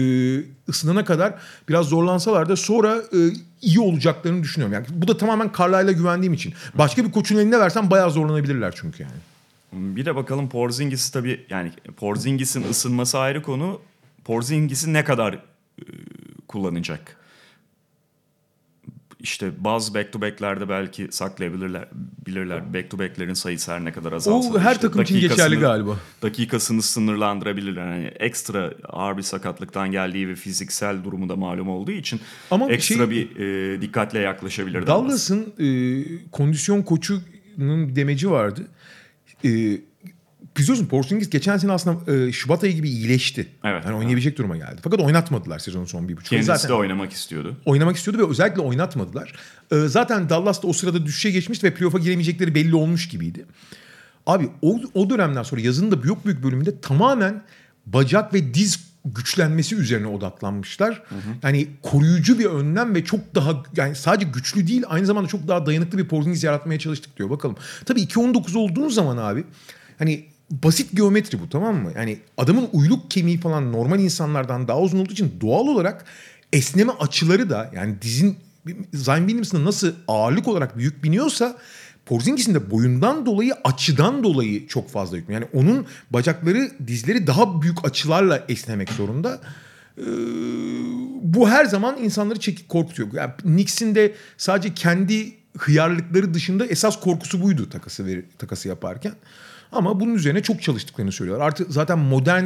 ısınana kadar biraz zorlansalar da sonra e, iyi olacaklarını düşünüyorum. Yani bu da tamamen Carlisle'a güvendiğim için. Başka bir koçun eline versen bayağı zorlanabilirler çünkü yani.
Bir de bakalım Porzingis'i tabii yani Porzingis'in ısınması ayrı konu. Porzingis'i ne kadar e, kullanacak? İşte bazı back to back'lerde belki saklayabilirler bilirler. Back to back'lerin sayısı her ne kadar azalsa.
O her
işte
takım için geçerli galiba.
Dakikasını sınırlandırabilirler. Yani ekstra ağır bir sakatlıktan geldiği ve fiziksel durumu da malum olduğu için
Ama
ekstra
şey-
bir e, dikkatle yaklaşabilir. Dallas.
Dallas'ın e, kondisyon koçunun demeci vardı. E, biliyorsun Porzingis geçen sene aslında e, Şubat ayı gibi iyileşti.
Evet.
Yani oynayabilecek duruma geldi. Fakat oynatmadılar sezonun son bir buçuk.
Kendisi
Zaten
de oynamak istiyordu.
oynamak istiyordu ve özellikle oynatmadılar. E, zaten Dallas da o sırada düşüşe geçmişti ve playoff'a giremeyecekleri belli olmuş gibiydi. Abi o, o dönemden sonra yazın da büyük büyük bölümünde tamamen bacak ve diz güçlenmesi üzerine odaklanmışlar. Yani koruyucu bir önlem ve çok daha yani sadece güçlü değil aynı zamanda çok daha dayanıklı bir Porzingis yaratmaya çalıştık diyor. Bakalım. Tabii 2-19 olduğun zaman abi hani basit geometri bu tamam mı? Yani adamın uyluk kemiği falan normal insanlardan daha uzun olduğu için doğal olarak esneme açıları da yani dizin Zion Williamson'da nasıl ağırlık olarak büyük biniyorsa Porzingis'in de boyundan dolayı açıdan dolayı çok fazla yüklü. Yani onun bacakları dizleri daha büyük açılarla esnemek zorunda. Ee, bu her zaman insanları çekip korkutuyor. Yani Knicks'in de sadece kendi hıyarlıkları dışında esas korkusu buydu takası ver, takası yaparken. Ama bunun üzerine çok çalıştıklarını söylüyorlar. Artık zaten modern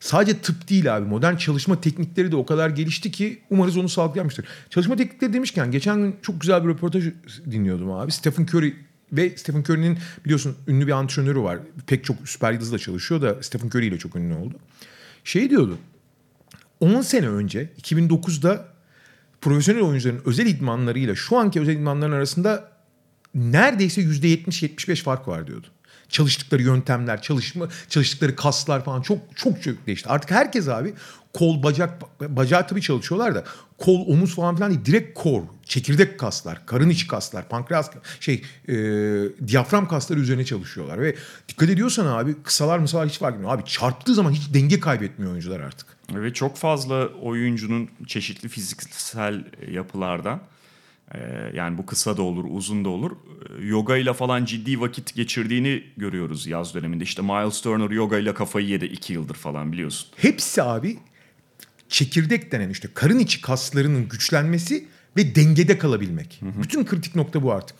sadece tıp değil abi. Modern çalışma teknikleri de o kadar gelişti ki umarız onu sağlayamıştır. Çalışma teknikleri demişken geçen gün çok güzel bir röportaj dinliyordum abi. Stephen Curry ve Stephen Curry'nin biliyorsun ünlü bir antrenörü var. Pek çok süper yıldızla çalışıyor da Stephen Curry ile çok ünlü oldu. Şey diyordu. 10 sene önce 2009'da profesyonel oyuncuların özel idmanlarıyla şu anki özel idmanların arasında neredeyse %70-75 fark var diyordu. Çalıştıkları yöntemler, çalışma, çalıştıkları kaslar falan çok çok çok değişti. Artık herkes abi kol, bacak, bacağı tabii çalışıyorlar da kol, omuz falan filan değil. Direkt kor, çekirdek kaslar, karın içi kaslar, pankreas, şey, e, diyafram kasları üzerine çalışıyorlar. Ve dikkat ediyorsan abi kısalar mısalar hiç fark etmiyor. Abi çarptığı zaman hiç denge kaybetmiyor oyuncular artık.
Ve çok fazla oyuncunun çeşitli fiziksel yapılardan yani bu kısa da olur, uzun da olur. e, Yoga ile falan ciddi vakit geçirdiğini görüyoruz yaz döneminde. İşte Miles Turner yoga ile kafayı yedi iki yıldır falan biliyorsun.
Hepsi abi çekirdek denen işte karın içi kaslarının güçlenmesi ve dengede kalabilmek. Bütün kritik nokta bu artık.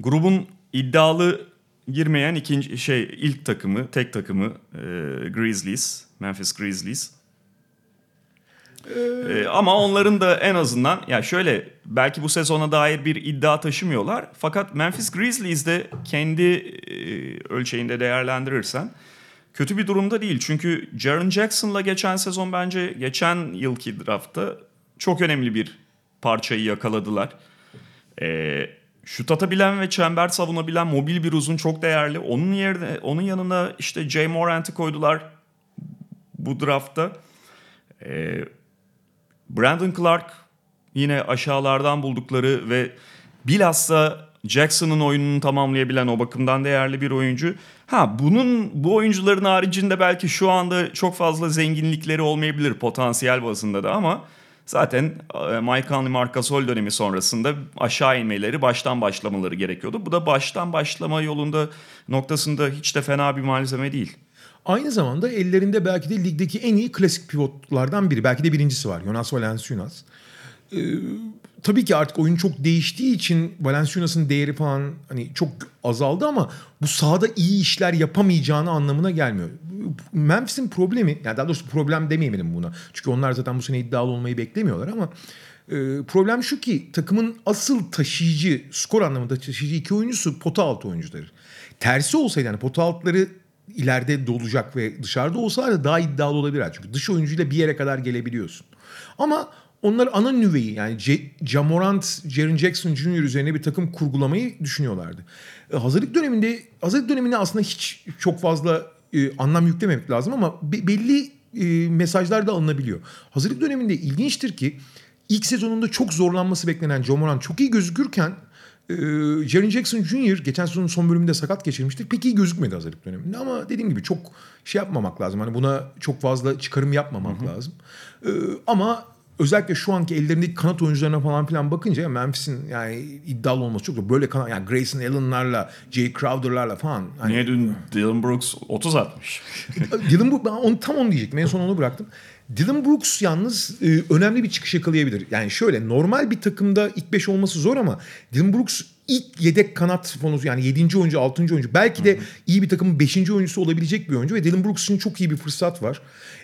Grubun iddialı girmeyen ikinci şey ilk takımı, tek takımı e, Grizzlies, Memphis Grizzlies. E, ama onların da en azından ya şöyle belki bu sezona dair bir iddia taşımıyorlar. Fakat Memphis Grizzlies de kendi e, ölçeğinde değerlendirirsen kötü bir durumda değil. Çünkü Jaren Jackson'la geçen sezon bence geçen yılki draftta çok önemli bir parçayı yakaladılar. Ee, şut atabilen ve çember savunabilen mobil bir uzun çok değerli. Onun yerine onun yanına işte Jay Morant'ı koydular bu draftta. Ee, Brandon Clark yine aşağılardan buldukları ve bilhassa Jackson'ın oyununu tamamlayabilen o bakımdan değerli bir oyuncu. Ha bunun bu oyuncuların haricinde belki şu anda çok fazla zenginlikleri olmayabilir potansiyel bazında da ama zaten e, Mike Conley Marc Gasol dönemi sonrasında aşağı inmeleri baştan başlamaları gerekiyordu. Bu da baştan başlama yolunda noktasında hiç de fena bir malzeme değil.
Aynı zamanda ellerinde belki de ligdeki en iyi klasik pivotlardan biri. Belki de birincisi var. Jonas Valanciunas. Ee, tabii ki artık oyun çok değiştiği için Valanciunas'ın değeri falan hani çok azaldı ama bu sahada iyi işler yapamayacağını anlamına gelmiyor. Memphis'in problemi, yani daha doğrusu problem demeyelim buna. Çünkü onlar zaten bu sene iddialı olmayı beklemiyorlar ama e, problem şu ki takımın asıl taşıyıcı, skor anlamında taşıyıcı iki oyuncusu pota altı oyuncuları. Tersi olsaydı yani pota altları ileride dolacak ve dışarıda olsalar da daha iddialı olabilir. Çünkü dış oyuncuyla bir yere kadar gelebiliyorsun. Ama onlar ana nüveyi yani C- Jamorant, Jaren Jackson Jr. üzerine bir takım kurgulamayı düşünüyorlardı. E, hazırlık döneminde hazırlık döneminde aslında hiç çok fazla e, anlam yüklememek lazım ama be- belli e, mesajlar da alınabiliyor. Hazırlık döneminde ilginçtir ki ilk sezonunda çok zorlanması beklenen Jamorant çok iyi gözükürken ee, Jaren Jackson Jr. geçen sezonun son bölümünde sakat geçirmişti. Pek iyi gözükmedi hazırlık döneminde ama dediğim gibi çok şey yapmamak lazım. Hani buna çok fazla çıkarım yapmamak lazım. Ee, ama özellikle şu anki ellerindeki kanat oyuncularına falan filan bakınca Memphis'in yani iddialı olması çok zor. Böyle kanat yani Grayson Allen'larla, Jay Crowder'larla falan. Hani,
Niye dün Dylan Brooks 30 atmış?
Dylan Brooks, ben onu, tam onu diyecektim. En son onu bıraktım. Dylan Brooks yalnız e, önemli bir çıkış yakalayabilir. Yani şöyle normal bir takımda ilk 5 olması zor ama Dylan Brooks ilk yedek kanat fonusu yani 7. oyuncu 6. oyuncu belki de iyi bir takımın 5. oyuncusu olabilecek bir oyuncu ve Dylan Brooks için çok iyi bir fırsat var.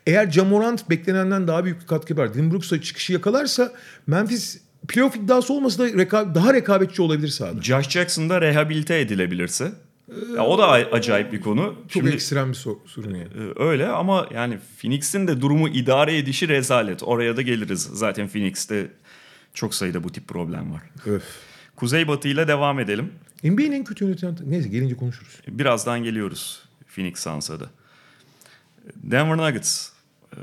Eğer Jamorant beklenenden daha büyük bir katkı yapar. Dylan Brooks'a çıkışı yakalarsa Memphis playoff iddiası olmasa da reka- daha rekabetçi olabilir sahada.
Josh Jackson da rehabilite edilebilirse. Ya o da acayip bir konu.
Çok
Şimdi-
ekstrem bir so- sorun yani.
Ee, Öyle ama yani Phoenix'in de durumu idare edişi rezalet. Oraya da geliriz. Zaten Phoenix'te çok sayıda bu tip problem var.
Öf.
Kuzeybatı ile devam edelim.
NBA'nin en kötü yönetilen... Neyse gelince konuşuruz.
Birazdan geliyoruz Phoenix Suns'a da. Denver Nuggets. Ee,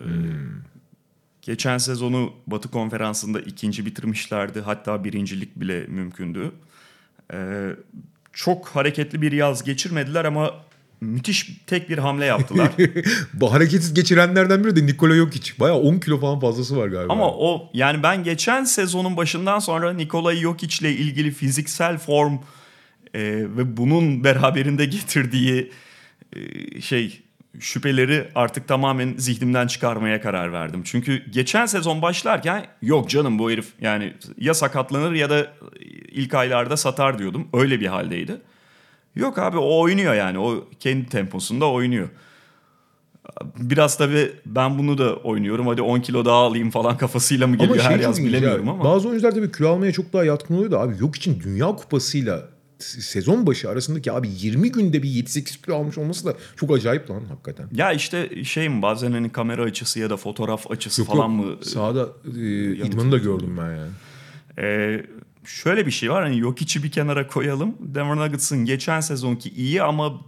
Geçen sezonu Batı Konferansı'nda ikinci bitirmişlerdi. Hatta birincilik bile mümkündü. Ee, çok hareketli bir yaz geçirmediler ama müthiş tek bir hamle yaptılar.
Bu hareketsiz geçirenlerden biri de Nikola Jokic. Bayağı 10 kilo falan fazlası var galiba.
Ama o yani ben geçen sezonun başından sonra Nikola Jokic ile ilgili fiziksel form e, ve bunun beraberinde getirdiği e, şey şüpheleri artık tamamen zihnimden çıkarmaya karar verdim. Çünkü geçen sezon başlarken yok canım bu herif yani ya sakatlanır ya da ilk aylarda satar diyordum. Öyle bir haldeydi. Yok abi o oynuyor yani o kendi temposunda oynuyor. Biraz tabii ben bunu da oynuyorum. Hadi 10 kilo daha alayım falan kafasıyla mı geliyor
Ama
her
şey
yaz
çok ilginç
bilemiyorum
abi.
ama.
Bazı oyuncular tabii kilo almaya çok daha yatkın oluyor da abi yok için Dünya Kupası'yla sezon başı arasındaki abi 20 günde bir 7-8 kilo almış olması da çok acayip lan hakikaten.
Ya işte şey mi bazen hani kamera açısı ya da fotoğraf açısı
Yok,
falan
yok.
mı?
Sahada e, idmanı da gördüm ben yani.
Ee, şöyle bir şey var hani yok içi bir kenara koyalım. Denver Nuggets'ın geçen sezonki iyi ama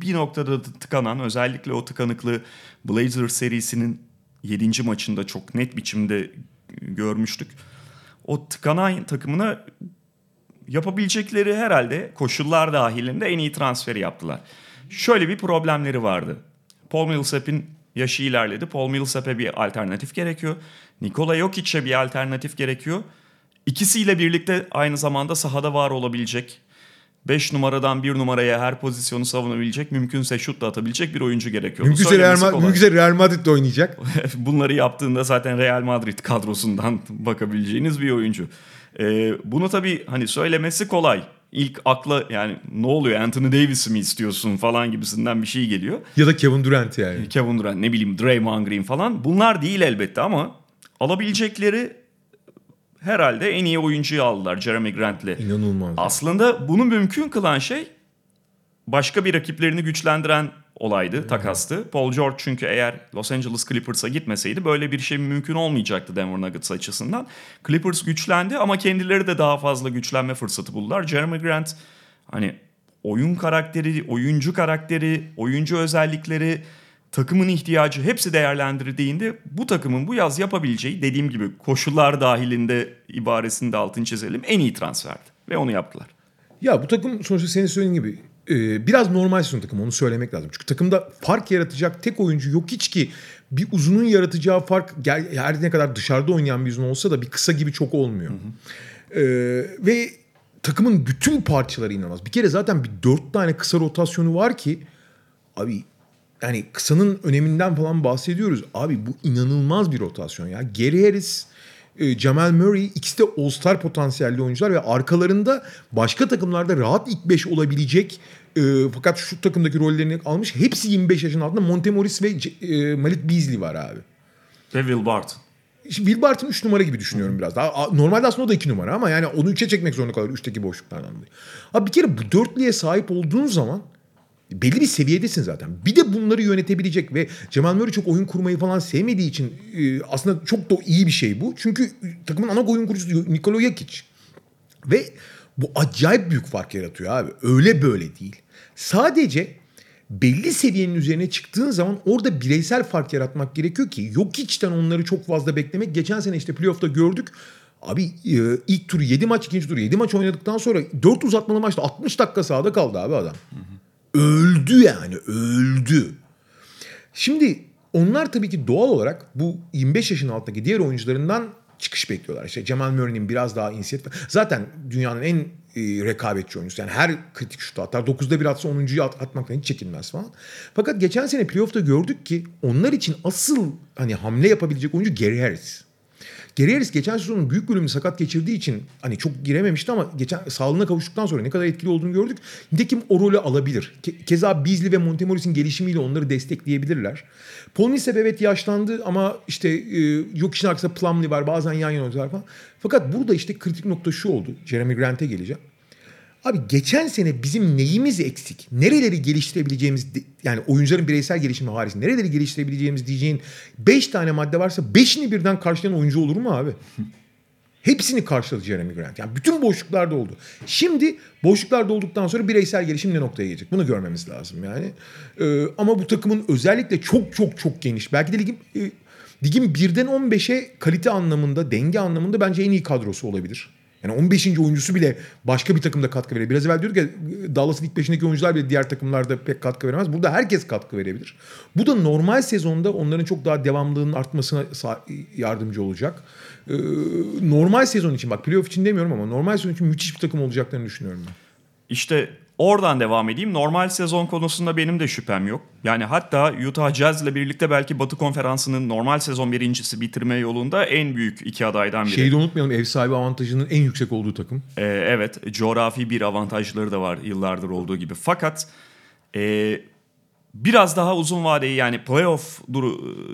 bir noktada tıkanan özellikle o tıkanıklığı Blazers serisinin 7. maçında çok net biçimde görmüştük. O tıkanan takımına yapabilecekleri herhalde koşullar dahilinde en iyi transferi yaptılar. Şöyle bir problemleri vardı. Paul Millsap'in yaşı ilerledi. Paul Millsap'e bir alternatif gerekiyor. Nikola Jokic'e bir alternatif gerekiyor. İkisiyle birlikte aynı zamanda sahada var olabilecek 5 numaradan 1 numaraya her pozisyonu savunabilecek, mümkünse şut da atabilecek bir oyuncu gerekiyor.
Mümkünse Real, Ma- mümkünse Real Madrid'de oynayacak.
Bunları yaptığında zaten Real Madrid kadrosundan bakabileceğiniz bir oyuncu. Ee, bunu tabii hani söylemesi kolay. İlk akla yani ne oluyor Anthony Davis'i mi istiyorsun falan gibisinden bir şey geliyor.
ya da Kevin Durant yani.
Kevin Durant ne bileyim Draymond Green falan bunlar değil elbette ama alabilecekleri herhalde en iyi oyuncuyu aldılar Jeremy Grant'le.
İnanılmaz.
Aslında bunu mümkün kılan şey başka bir rakiplerini güçlendiren olaydı, takastı. Paul George çünkü eğer Los Angeles Clippers'a gitmeseydi böyle bir şey mümkün olmayacaktı Denver Nuggets açısından. Clippers güçlendi ama kendileri de daha fazla güçlenme fırsatı buldular. Jeremy Grant hani oyun karakteri, oyuncu karakteri, oyuncu özellikleri, takımın ihtiyacı hepsi değerlendirildiğinde bu takımın bu yaz yapabileceği dediğim gibi koşullar dahilinde ibaresinde altını çizelim en iyi transferdi. Ve onu yaptılar.
Ya bu takım sonuçta senin söylediğin gibi e, biraz normal sezon takımı onu söylemek lazım. Çünkü takımda fark yaratacak tek oyuncu yok hiç ki bir uzunun yaratacağı fark her ne kadar dışarıda oynayan bir uzun olsa da bir kısa gibi çok olmuyor. E, ve takımın bütün parçaları inanılmaz. Bir kere zaten bir dört tane kısa rotasyonu var ki abi yani kısanın öneminden falan bahsediyoruz. Abi bu inanılmaz bir rotasyon ya. Gary Harris, e, Jamal Murray ikisi de All-Star potansiyelli oyuncular ve arkalarında başka takımlarda rahat ilk 5 olabilecek e, fakat şu takımdaki rollerini almış. Hepsi 25 yaşın altında Montemoris ve e, Malik Beasley var abi.
Ve Will Barton.
Şimdi Will Barton 3 numara gibi düşünüyorum biraz daha. Normalde aslında o da 2 numara ama yani onu 3'e çekmek zorunda kalır 3'teki boşluklardan dolayı. Abi bir kere bu dörtlüye sahip olduğun zaman belli bir seviyedesin zaten. Bir de bunları yönetebilecek ve Cemal Murray çok oyun kurmayı falan sevmediği için e, aslında çok da iyi bir şey bu. Çünkü takımın ana oyun kurucusu Nikola Jokic. Ve bu acayip büyük fark yaratıyor abi. Öyle böyle değil. Sadece belli seviyenin üzerine çıktığın zaman orada bireysel fark yaratmak gerekiyor ki Jokic'ten onları çok fazla beklemek. Geçen sene işte playoff'ta gördük. Abi e, ilk turu 7 maç, ikinci turu 7 maç oynadıktan sonra 4 uzatmalı maçta 60 dakika sahada kaldı abi adam. Öldü yani öldü. Şimdi onlar tabii ki doğal olarak bu 25 yaşın altındaki diğer oyuncularından çıkış bekliyorlar. İşte Cemal Murray'nin biraz daha inisiyatif. Zaten dünyanın en e, rekabetçi oyuncusu. Yani her kritik şutu atar. 9'da bir atsa 10.yu at, atmaktan hiç çekinmez falan. Fakat geçen sene playoff'ta gördük ki onlar için asıl hani hamle yapabilecek oyuncu Gary Harris. Harris geçen sezonun büyük bölümünü sakat geçirdiği için hani çok girememişti ama geçen sağlığına kavuştuktan sonra ne kadar etkili olduğunu gördük. Nitekim o rolü alabilir. Ke- keza Beasley ve Montemoris'in gelişimiyle onları destekleyebilirler. Millsap evet yaşlandı ama işte e, yok işin arkasında Plumlee var bazen yan yana oynuyorlar falan. Fakat burada işte kritik nokta şu oldu. Jeremy Grant'e geleceğim. Abi geçen sene bizim neyimiz eksik? Nereleri geliştirebileceğimiz yani oyuncuların bireysel gelişimi hariç nereleri geliştirebileceğimiz diyeceğin 5 tane madde varsa 5'ini birden karşılayan oyuncu olur mu abi? Hepsini karşıladı Jeremy Grant. Yani bütün boşluklarda oldu. Şimdi boşluklarda olduktan sonra bireysel gelişim ne noktaya gelecek? Bunu görmemiz lazım yani. Ee, ama bu takımın özellikle çok çok çok geniş. Belki de ligin, e, ligin birden 15'e kalite anlamında, denge anlamında bence en iyi kadrosu olabilir. Yani 15. oyuncusu bile başka bir takımda katkı verebilir. Biraz evvel diyorduk ya Dallas'ın ilk beşindeki oyuncular bile diğer takımlarda pek katkı veremez. Burada herkes katkı verebilir. Bu da normal sezonda onların çok daha devamlılığının artmasına yardımcı olacak. Ee, normal sezon için bak playoff için demiyorum ama normal sezon için müthiş bir takım olacaklarını düşünüyorum ben.
İşte oradan devam edeyim. Normal sezon konusunda benim de şüphem yok. Yani hatta Utah Jazz ile birlikte belki Batı Konferansı'nın normal sezon birincisi bitirme yolunda en büyük iki adaydan biri.
Şeyi de unutmayalım ev sahibi avantajının en yüksek olduğu takım.
Ee, evet coğrafi bir avantajları da var yıllardır olduğu gibi. Fakat e, biraz daha uzun vadeyi yani playoff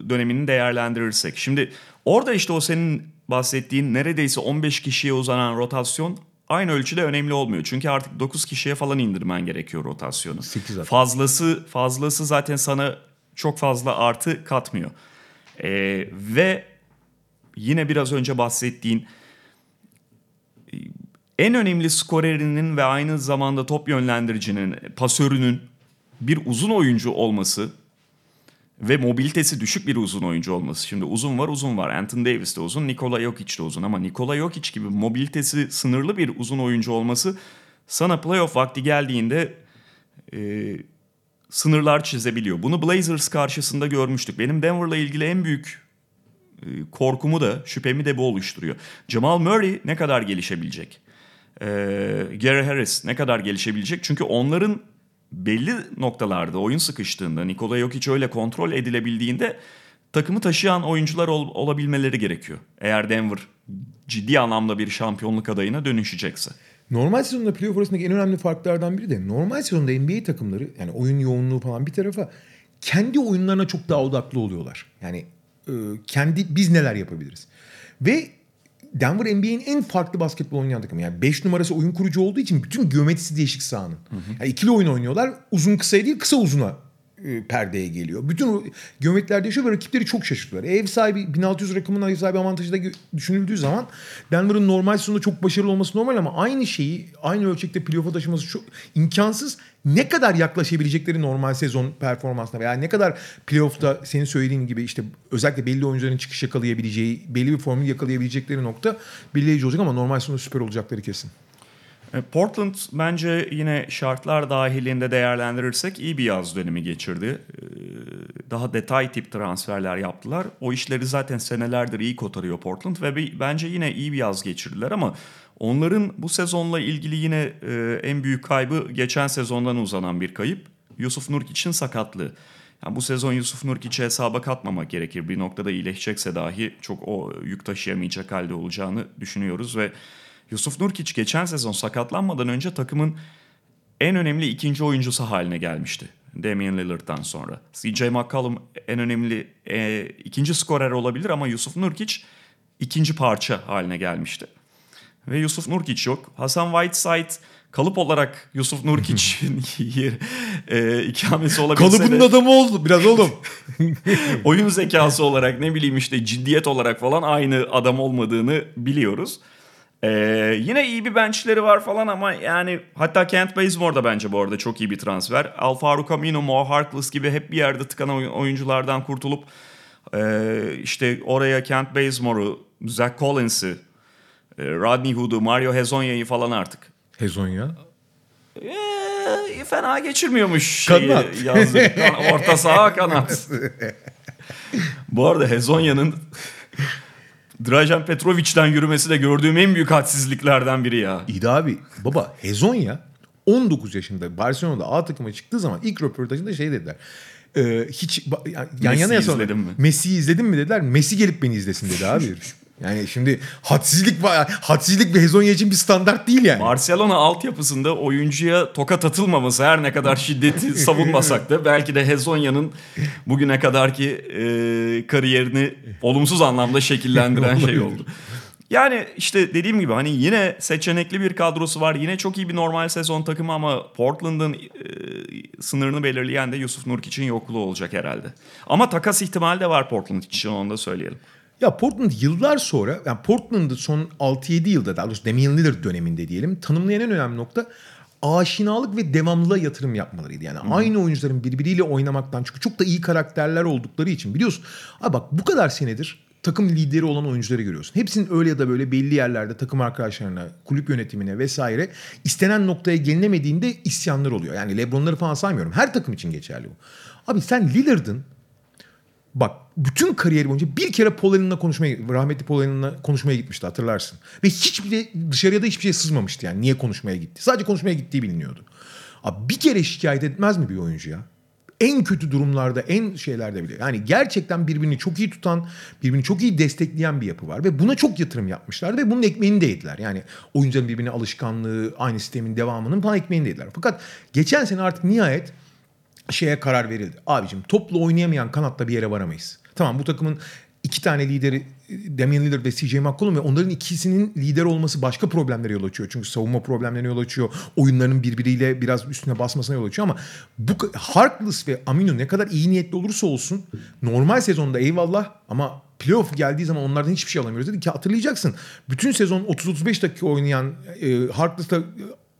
dönemini değerlendirirsek. Şimdi orada işte o senin bahsettiğin neredeyse 15 kişiye uzanan rotasyon aynı ölçüde önemli olmuyor. Çünkü artık 9 kişiye falan indirmen gerekiyor rotasyonu.
Sekiz zaten.
Fazlası fazlası zaten sana çok fazla artı katmıyor. Ee, ve yine biraz önce bahsettiğin e, en önemli skorerinin ve aynı zamanda top yönlendiricinin, pasörünün bir uzun oyuncu olması ve mobilitesi düşük bir uzun oyuncu olması. Şimdi uzun var uzun var. Anthony Davis de uzun, Nikola Jokic de uzun. Ama Nikola Jokic gibi mobilitesi sınırlı bir uzun oyuncu olması sana playoff vakti geldiğinde e, sınırlar çizebiliyor. Bunu Blazers karşısında görmüştük. Benim Denver'la ilgili en büyük e, korkumu da şüphemi de bu oluşturuyor. Jamal Murray ne kadar gelişebilecek? Ee, Gary Harris ne kadar gelişebilecek? Çünkü onların belli noktalarda oyun sıkıştığında Nikola Jokic öyle kontrol edilebildiğinde takımı taşıyan oyuncular ol- olabilmeleri gerekiyor. Eğer Denver ciddi anlamda bir şampiyonluk adayına dönüşecekse.
Normal sezonda playoff arasındaki en önemli farklardan biri de normal sezonda NBA takımları yani oyun yoğunluğu falan bir tarafa kendi oyunlarına çok daha odaklı oluyorlar. Yani e, kendi biz neler yapabiliriz. Ve Denver NBA'in en farklı basketbol oynayan takımı. Yani 5 numarası oyun kurucu olduğu için bütün geometrisi değişik sahanın. Yani ikili oyun oynuyorlar. Uzun kısaya değil kısa uzuna e, perdeye geliyor. Bütün o geometriler değişiyor ve rakipleri çok şaşırtıyorlar. Ev sahibi 1600 rakamının ev sahibi avantajı da düşünüldüğü zaman Denver'ın normal sezonda çok başarılı olması normal ama aynı şeyi aynı ölçekte playoff'a taşıması çok imkansız. Ne kadar yaklaşabilecekleri normal sezon performansına veya ne kadar playoff'ta senin söylediğin gibi işte özellikle belli oyuncuların çıkış yakalayabileceği, belli bir formül yakalayabilecekleri nokta belirleyici olacak ama normal sezonda süper olacakları kesin.
E, Portland bence yine şartlar dahilinde değerlendirirsek iyi bir yaz dönemi geçirdi. E, Daha detay tip transferler yaptılar. O işleri zaten senelerdir iyi kotarıyor Portland ve bence yine iyi bir yaz geçirdiler ama onların bu sezonla ilgili yine e, en büyük kaybı geçen sezondan uzanan bir kayıp. Yusuf Nurkic'in sakatlığı. Yani bu sezon Yusuf Nurkic'i hesaba katmamak gerekir. Bir noktada iyileşecekse dahi çok o yük taşıyamayacak halde olacağını düşünüyoruz ve Yusuf Nurkic geçen sezon sakatlanmadan önce takımın en önemli ikinci oyuncusu haline gelmişti. Damian Lillard'dan sonra. CJ McCollum en önemli e, ikinci skorer olabilir ama Yusuf Nurkic ikinci parça haline gelmişti. Ve Yusuf Nurkic yok. Hasan Whiteside kalıp olarak Yusuf Nurkic'in e, ikamesi olabilse
Kalıbının
de
adamı oldu biraz oğlum.
oyun zekası olarak ne bileyim işte ciddiyet olarak falan aynı adam olmadığını biliyoruz. Ee, yine iyi bir benchleri var falan ama yani hatta Kent Bazemore da bence bu arada çok iyi bir transfer. Alfaro Camino, Mo Harkless gibi hep bir yerde tıkanan oy- oyunculardan kurtulup e, işte oraya Kent Bazemore'u, Zach Collins'i, e, Rodney Hood'u, Mario Hezonya'yı falan artık
Hezonya.
ee, fena geçirmiyormuş şeyi
Kanat.
yazdık. Orta saha kanat. Bu arada Hezonya'nın Drajan Petrovic'den yürümesi de gördüğüm en büyük hadsizliklerden biri ya.
İyi de abi baba Hezonya 19 yaşında Barcelona'da A takıma çıktığı zaman ilk röportajında şey dediler. Ee, hiç ba- yan
Messi
yana yasalım. Messi'yi izledin mi dediler. Messi gelip beni izlesin dedi abi. Yani şimdi hadsizlik. Hadsizlik bir Hezonya için bir standart değil yani.
Barcelona altyapısında oyuncuya tokat atılmaması her ne kadar şiddeti savunmasak da belki de Hezonya'nın bugüne kadarki e, kariyerini olumsuz anlamda şekillendiren şey oldu. Yani işte dediğim gibi hani yine seçenekli bir kadrosu var. Yine çok iyi bir normal sezon takımı ama Portland'ın e, sınırını belirleyen de Yusuf Nurkic'in yokluğu olacak herhalde. Ama takas ihtimali de var Portland için onu da söyleyelim.
Ya Portland yıllar sonra, yani Portland'ı son 6-7 yılda daha doğrusu Damian Lillard döneminde diyelim tanımlayan en önemli nokta aşinalık ve devamlılığa yatırım yapmalarıydı. Yani aynı oyuncuların birbiriyle oynamaktan çünkü çok da iyi karakterler oldukları için biliyorsun. Abi bak bu kadar senedir takım lideri olan oyuncuları görüyorsun. Hepsinin öyle ya da böyle belli yerlerde takım arkadaşlarına, kulüp yönetimine vesaire istenen noktaya gelinemediğinde isyanlar oluyor. Yani LeBron'ları falan saymıyorum. Her takım için geçerli bu. Abi sen Lillard'ın Bak bütün kariyeri boyunca bir kere Allen'la konuşmaya, rahmetli Allen'la konuşmaya gitmişti hatırlarsın. Ve hiçbir de dışarıya da hiçbir şey sızmamıştı yani niye konuşmaya gitti. Sadece konuşmaya gittiği biliniyordu. Abi bir kere şikayet etmez mi bir oyuncu ya? En kötü durumlarda, en şeylerde bile. Yani gerçekten birbirini çok iyi tutan, birbirini çok iyi destekleyen bir yapı var. Ve buna çok yatırım yapmışlar ve bunun ekmeğini de yediler. Yani oyuncuların birbirine alışkanlığı, aynı sistemin devamının falan ekmeğini de yediler. Fakat geçen sene artık nihayet şeye karar verildi. Abicim topla oynayamayan kanatla bir yere varamayız. Tamam bu takımın iki tane lideri Damian Lillard ve CJ McCollum ve onların ikisinin lider olması başka problemlere yol açıyor. Çünkü savunma problemlerine yol açıyor. Oyunlarının birbiriyle biraz üstüne basmasına yol açıyor ama bu Harkless ve Aminu ne kadar iyi niyetli olursa olsun normal sezonda eyvallah ama playoff geldiği zaman onlardan hiçbir şey alamıyoruz. Dedi ki hatırlayacaksın. Bütün sezon 30-35 dakika oynayan e, Harkless'la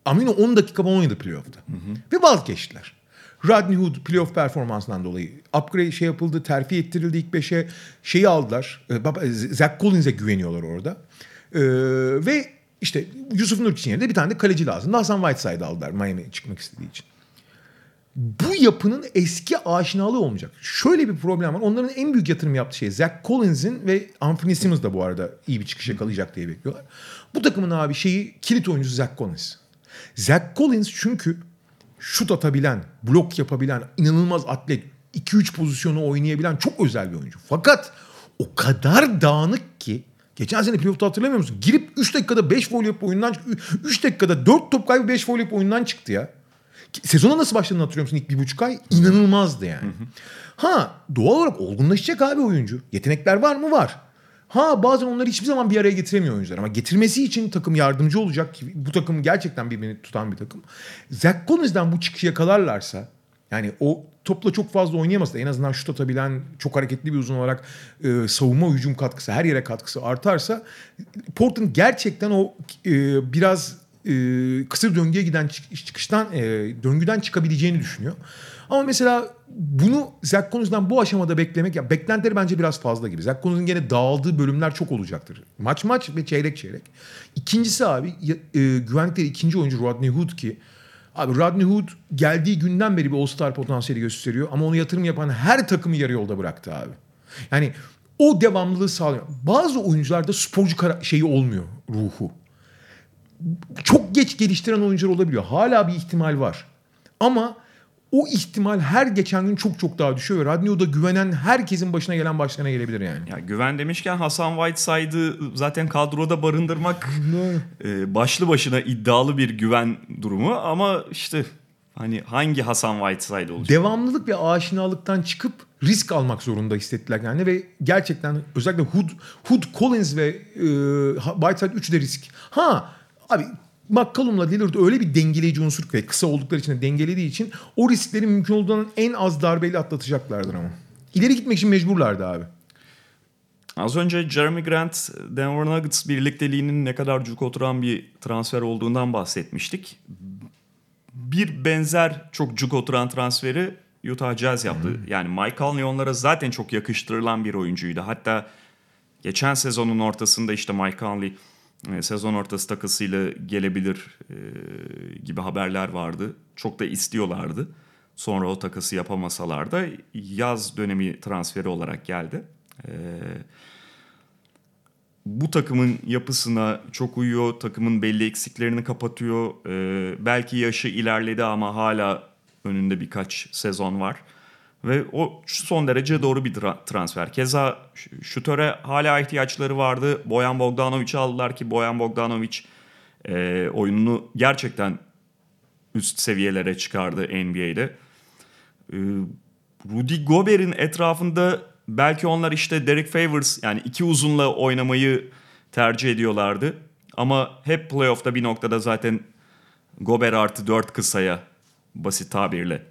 Aminu 10 dakika falan oynadı playoff'ta. Hı hı. Ve vazgeçtiler. Rodney Hood playoff performansından dolayı upgrade şey yapıldı, terfi ettirildi ilk beşe. Şeyi aldılar. E, Zach Collins'e güveniyorlar orada. Ee, ve işte Yusuf Nurkic'in yerine bir tane de kaleci lazım. Hasan Whiteside aldılar Miami'ye çıkmak istediği için. Bu yapının eski aşinalığı olmayacak. Şöyle bir problem var. Onların en büyük yatırım yaptığı şey Zach Collins'in ve Anthony Simmons da bu arada iyi bir çıkış yakalayacak diye bekliyorlar. Bu takımın abi şeyi kilit oyuncusu Zach Collins. Zach Collins çünkü şut atabilen, blok yapabilen, inanılmaz atlet, 2-3 pozisyonu oynayabilen çok özel bir oyuncu. Fakat o kadar dağınık ki geçen sene playoff'ta hatırlamıyor musun? Girip 3 dakikada 5 foul yapıp oyundan 3 dakikada 4 top kaybı 5 foul yapıp oyundan çıktı ya. Sezona nasıl başladığını hatırlıyor musun ilk bir buçuk ay? İnanılmazdı yani. Ha doğal olarak olgunlaşacak abi oyuncu. Yetenekler var mı? Var. Ha bazen onları hiçbir zaman bir araya getiremiyor oyuncular ama getirmesi için takım yardımcı olacak ki bu takım gerçekten birbirini tutan bir takım. Zach Collins'den bu çıkışı yakalarlarsa yani o topla çok fazla oynayamasa en azından şut atabilen çok hareketli bir uzun olarak e, savunma hücum katkısı her yere katkısı artarsa Portland gerçekten o e, biraz e, kısır döngüye giden çıkıştan e, döngüden çıkabileceğini düşünüyor. Ama mesela bunu Zach Collins'dan bu aşamada beklemek ya beklentileri bence biraz fazla gibi. Zach Collins'in gene dağıldığı bölümler çok olacaktır. Maç maç ve çeyrek çeyrek. İkincisi abi e, güvenlikleri ikinci oyuncu Rodney Hood ki Abi Rodney Hood geldiği günden beri bir All-Star potansiyeli gösteriyor ama onu yatırım yapan her takımı yarı yolda bıraktı abi. Yani o devamlılığı sağlıyor. Bazı oyuncularda sporcu şeyi olmuyor ruhu. Çok geç geliştiren oyuncular olabiliyor. Hala bir ihtimal var. Ama o ihtimal her geçen gün çok çok daha düşüyor ve Radnio'da güvenen herkesin başına gelen başlarına gelebilir yani.
Ya güven demişken Hasan Whiteside'ı zaten kadroda barındırmak e, başlı başına iddialı bir güven durumu ama işte hani hangi Hasan Whiteside olacak?
Devamlılık ve aşinalıktan çıkıp risk almak zorunda hissettiler yani ve gerçekten özellikle Hood, Hood Collins ve e, Whiteside üçü de risk. Ha abi McCollum'la Lillard öyle bir dengeleyici unsur ve kısa oldukları için de dengelediği için o riskleri mümkün olduğundan en az darbeyle atlatacaklardır ama. İleri gitmek için mecburlardı abi.
Az önce Jeremy Grant, Denver Nuggets birlikteliğinin ne kadar cuk oturan bir transfer olduğundan bahsetmiştik. Bir benzer çok cuk oturan transferi Utah Jazz yaptı. Hmm. Yani Mike Conley onlara zaten çok yakıştırılan bir oyuncuydu. Hatta geçen sezonun ortasında işte Mike Conley sezon ortası takısıyla gelebilir e, gibi haberler vardı. Çok da istiyorlardı. Sonra o takası yapamasalar da yaz dönemi transferi olarak geldi. E, bu takımın yapısına çok uyuyor. Takımın belli eksiklerini kapatıyor. E, belki yaşı ilerledi ama hala önünde birkaç sezon var. Ve o son derece doğru bir transfer. Keza şutöre hala ihtiyaçları vardı. Boyan Bogdanovic'i aldılar ki Boyan Bogdanovic e, oyununu gerçekten üst seviyelere çıkardı NBA'de. E, Rudy Gobert'in etrafında belki onlar işte Derek Favors yani iki uzunla oynamayı tercih ediyorlardı. Ama hep playoff'ta bir noktada zaten Gobert artı dört kısaya basit tabirle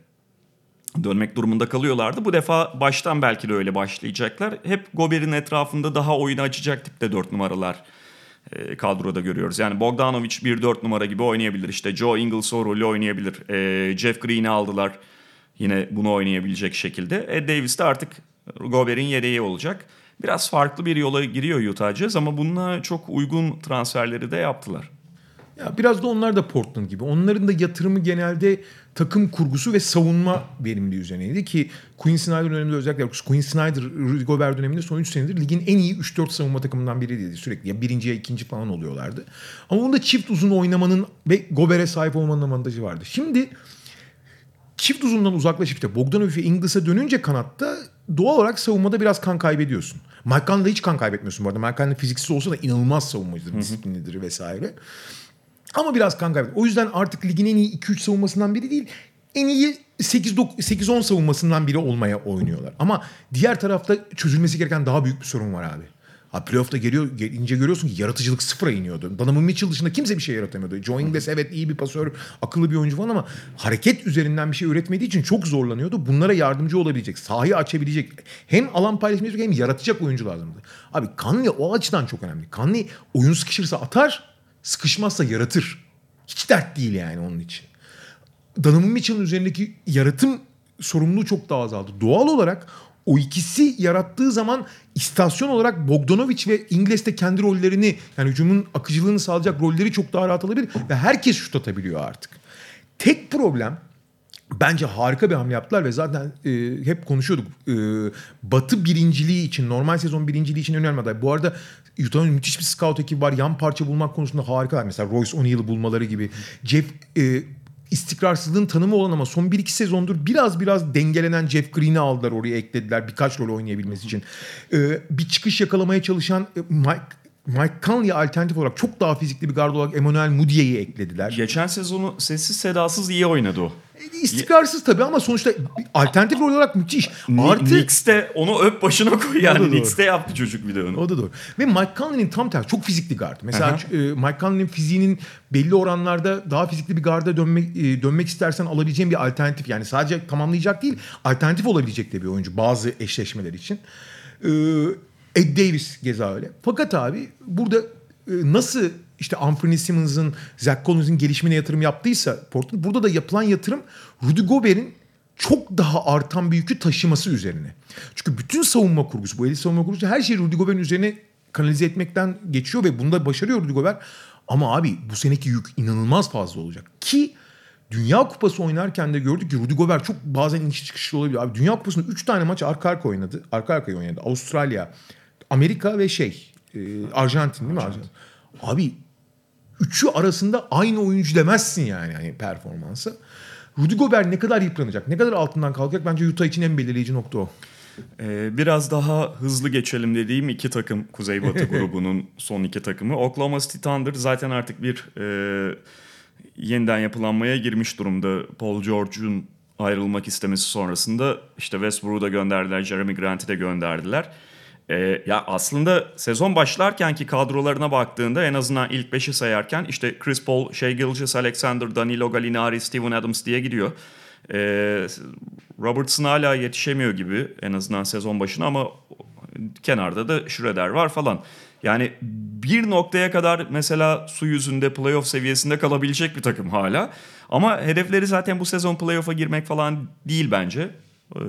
dönmek durumunda kalıyorlardı. Bu defa baştan belki de öyle başlayacaklar. Hep Gober'in etrafında daha oyunu açacak tipte 4 numaralar e, kadroda görüyoruz. Yani Bogdanovic 1-4 numara gibi oynayabilir. İşte Joe Ingles o rolü oynayabilir. E, Jeff Green'i aldılar. Yine bunu oynayabilecek şekilde. Ed Davis de artık Gober'in yedeği olacak. Biraz farklı bir yola giriyor Utah Jazz ama bununla çok uygun transferleri de yaptılar.
Ya biraz da onlar da Portland gibi. Onların da yatırımı genelde takım kurgusu ve savunma verimliliği üzerineydi ki Quinn Snyder döneminde özellikle Quinn Snyder, Rudy Gobert döneminde son 3 senedir ligin en iyi 3-4 savunma takımından biriydi sürekli. Ya birinci ya ikinci falan oluyorlardı. Ama bunda çift uzun oynamanın ve Gobert'e sahip olmanın avantajı vardı. Şimdi çift uzundan uzaklaşıp işte Bogdanovic ve Inglis'e dönünce kanatta doğal olarak savunmada biraz kan kaybediyorsun. Mike Conley'de hiç kan kaybetmiyorsun bu arada. Mike Conley fiziksiz olsa da inanılmaz savunmacıdır, disiplinlidir vesaire. Ama biraz kan kaybediyor. O yüzden artık ligin en iyi 2-3 savunmasından biri değil. En iyi 8-10 savunmasından biri olmaya oynuyorlar. Ama diğer tarafta çözülmesi gereken daha büyük bir sorun var abi. Ha playoff'ta geliyor, gelince görüyorsun ki yaratıcılık sıfıra iniyordu. Donovan Mitchell dışında kimse bir şey yaratamıyordu. Joe Ingles evet iyi bir pasör, akıllı bir oyuncu falan ama hareket üzerinden bir şey üretmediği için çok zorlanıyordu. Bunlara yardımcı olabilecek, sahayı açabilecek, hem alan paylaşmayacak hem yaratacak oyuncu lazımdı. Abi Conley o açıdan çok önemli. Conley oyun sıkışırsa atar, sıkışmazsa yaratır. Hiç dert değil yani onun için. Donovan Mitchell'ın üzerindeki yaratım sorumluluğu çok daha azaldı. Doğal olarak o ikisi yarattığı zaman istasyon olarak Bogdanovic ve İngiliz de kendi rollerini yani hücumun akıcılığını sağlayacak rolleri çok daha rahat alabilir ve herkes şut atabiliyor artık. Tek problem bence harika bir hamle yaptılar ve zaten e, hep konuşuyorduk. E, batı birinciliği için, normal sezon birinciliği için önemli aday. Bu arada Utah'ın müthiş bir scout ekibi var. Yan parça bulmak konusunda harikalar. Mesela Royce O'Neal'ı bulmaları gibi. Jeff e, istikrarsızlığın tanımı olan ama son 1-2 sezondur biraz biraz dengelenen Jeff Green'i aldılar oraya eklediler birkaç rol oynayabilmesi için. Ee, bir çıkış yakalamaya çalışan e, Mike Mike Conley'e alternatif olarak çok daha fizikli bir gard olarak Emmanuel Mudiay'i eklediler.
Geçen sezonu sessiz sedasız iyi oynadı o.
İstikrarsız tabii ama sonuçta alternatif rol olarak müthiş.
Artı... Knicks'te onu öp başına koy yani. Knicks'te yaptı çocuk bir de onu.
O da doğru. Ve Mike Conley'nin tam tersi çok fizikli guard. Mesela e, Mike Conley'nin fiziğinin belli oranlarda daha fizikli bir garda dönmek e, dönmek istersen alabileceğin bir alternatif. Yani sadece tamamlayacak değil alternatif olabilecek de bir oyuncu bazı eşleşmeler için. E, Ed Davis geza öyle. Fakat abi burada nasıl işte Anthony Simmons'ın, Zach Collins'in gelişimine yatırım yaptıysa Portland burada da yapılan yatırım Rudy Gobert'in çok daha artan bir yükü taşıması üzerine. Çünkü bütün savunma kurgusu, bu elit savunma kurgusu her şeyi Rudy Gobert'in üzerine kanalize etmekten geçiyor ve bunda başarıyor Rudy Gobert. Ama abi bu seneki yük inanılmaz fazla olacak. Ki Dünya Kupası oynarken de gördük ki Rudy Gobert çok bazen iniş çıkışlı olabiliyor. Abi Dünya Kupası'nda 3 tane maç arka arka oynadı. Arka arkaya oynadı. Avustralya, Amerika ve şey e, Arjantin değil mi? Arjantin. Abi üçü arasında aynı oyuncu demezsin yani hani performansı. Rudy Gobert ne kadar yıpranacak, ne kadar altından kalkacak bence Utah için en belirleyici nokta o.
Ee, biraz daha hızlı geçelim dediğim iki takım Kuzey Batı grubunun son iki takımı. Oklahoma City Thunder zaten artık bir e, yeniden yapılanmaya girmiş durumda. Paul George'un ayrılmak istemesi sonrasında işte Westbrook'u da gönderdiler, Jeremy Grant'i de gönderdiler. Ee, ya aslında sezon başlarkenki kadrolarına baktığında en azından ilk beşi sayarken işte Chris Paul, Shea Gilgis, Alexander, Danilo Gallinari, Steven Adams diye gidiyor. Ee, Robertson hala yetişemiyor gibi en azından sezon başına ama kenarda da Schroeder var falan. Yani bir noktaya kadar mesela su yüzünde playoff seviyesinde kalabilecek bir takım hala. Ama hedefleri zaten bu sezon playoff'a girmek falan değil bence. Ee,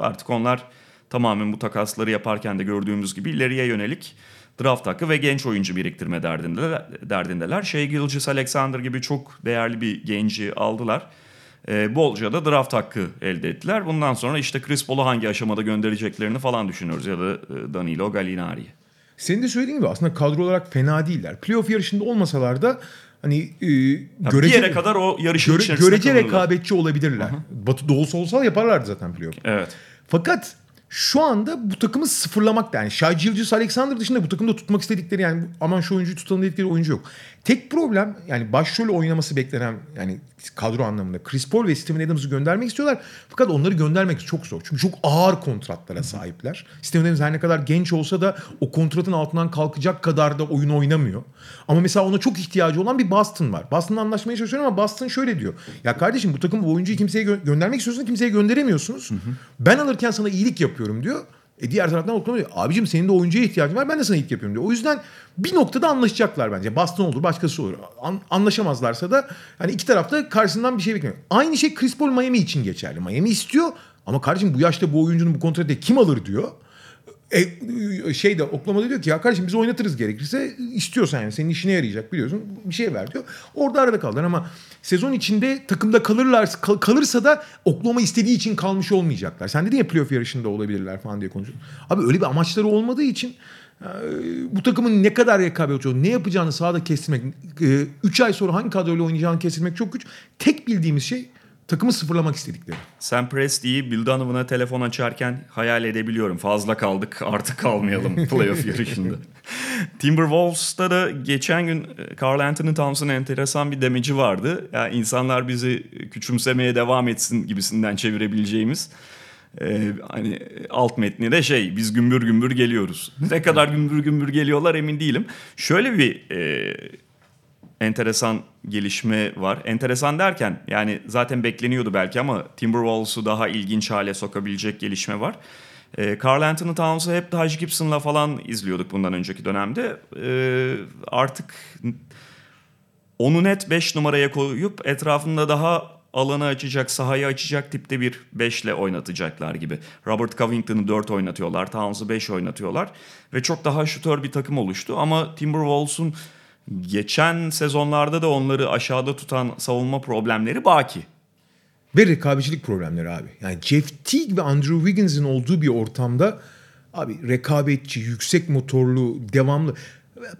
artık onlar tamamen bu takasları yaparken de gördüğümüz gibi ileriye yönelik draft hakkı ve genç oyuncu biriktirme derdindeler. derdindeler. Şey Gilgis Alexander gibi çok değerli bir genci aldılar. E, bolca da draft hakkı elde ettiler. Bundan sonra işte Chris Paul'u hangi aşamada göndereceklerini falan düşünüyoruz ya da e, Danilo Gallinari'yi.
Senin de söylediğin gibi aslında kadro olarak fena değiller. Playoff yarışında olmasalar da hani e,
görece, bir yere kadar o yarışın göre, içerisinde
Görece kalırlar. rekabetçi olabilirler. Hı-hı. Batı doğusu olsa yaparlardı zaten playoff.
Evet.
Fakat şu anda bu takımı sıfırlamak da yani Shai Gilgis Alexander dışında bu takımda tutmak istedikleri yani aman şu oyuncuyu tutalım dedikleri oyuncu yok. Tek problem yani başrol oynaması beklenen yani kadro anlamında Chris Paul ve Steven Adams'ı göndermek istiyorlar. Fakat onları göndermek çok zor. Çünkü çok ağır kontratlara sahipler. Steven Adams her ne kadar genç olsa da o kontratın altından kalkacak kadar da oyun oynamıyor. Ama mesela ona çok ihtiyacı olan bir Boston var. Boston'la anlaşmaya çalışıyorum ama Boston şöyle diyor. Ya kardeşim bu takım bu oyuncuyu kimseye gö- göndermek istiyorsun kimseye gönderemiyorsunuz. Hı hı. Ben alırken sana iyilik yapıyorum diyor. E diğer taraftan Oklahoma diyor. Abicim senin de oyuncuya ihtiyacın var ben de sana ilk yapıyorum diyor. O yüzden bir noktada anlaşacaklar bence. Boston olur başkası olur. An- anlaşamazlarsa da hani iki tarafta karşısından bir şey bekliyor. Aynı şey Chris Paul Miami için geçerli. Miami istiyor ama kardeşim bu yaşta bu oyuncunun bu kontratı kim alır diyor. E, şey de Oklahoma'da diyor ki ya kardeşim biz oynatırız gerekirse istiyorsan yani senin işine yarayacak biliyorsun bir şey ver diyor. Orada arada kaldılar ama sezon içinde takımda kalırlar kal- kalırsa da Oklahoma istediği için kalmış olmayacaklar. Sen dedin ya playoff yarışında olabilirler falan diye konuşuyorsun. Abi öyle bir amaçları olmadığı için e, bu takımın ne kadar rekabet ne yapacağını sahada kestirmek, 3 ay sonra hangi kadroyla oynayacağını kestirmek çok güç. Tek bildiğimiz şey takımı sıfırlamak istedikleri.
Sam Presti'yi Bill Donovan'a telefon açarken hayal edebiliyorum. Fazla kaldık artık kalmayalım playoff yarışında. Timberwolves'ta da geçen gün e, Carl Anthony Towns'un enteresan bir demeci vardı. Yani insanlar bizi küçümsemeye devam etsin gibisinden çevirebileceğimiz. Ee, hani alt metni de şey biz gümbür gümbür geliyoruz. Ne kadar gümbür gümbür geliyorlar emin değilim. Şöyle bir e, enteresan gelişme var. Enteresan derken yani zaten bekleniyordu belki ama Timberwolves'u daha ilginç hale sokabilecek gelişme var. E, Carl Anthony Towns'u hep Taj Gibson'la falan izliyorduk bundan önceki dönemde. E, artık onu net 5 numaraya koyup etrafında daha alanı açacak, sahayı açacak tipte bir 5 ile oynatacaklar gibi. Robert Covington'ı 4 oynatıyorlar, Towns'u 5 oynatıyorlar ve çok daha şutör bir takım oluştu ama Timberwolves'un geçen sezonlarda da onları aşağıda tutan savunma problemleri baki.
Ve rekabetçilik problemleri abi. Yani Jeff Teague ve Andrew Wiggins'in olduğu bir ortamda abi rekabetçi, yüksek motorlu, devamlı.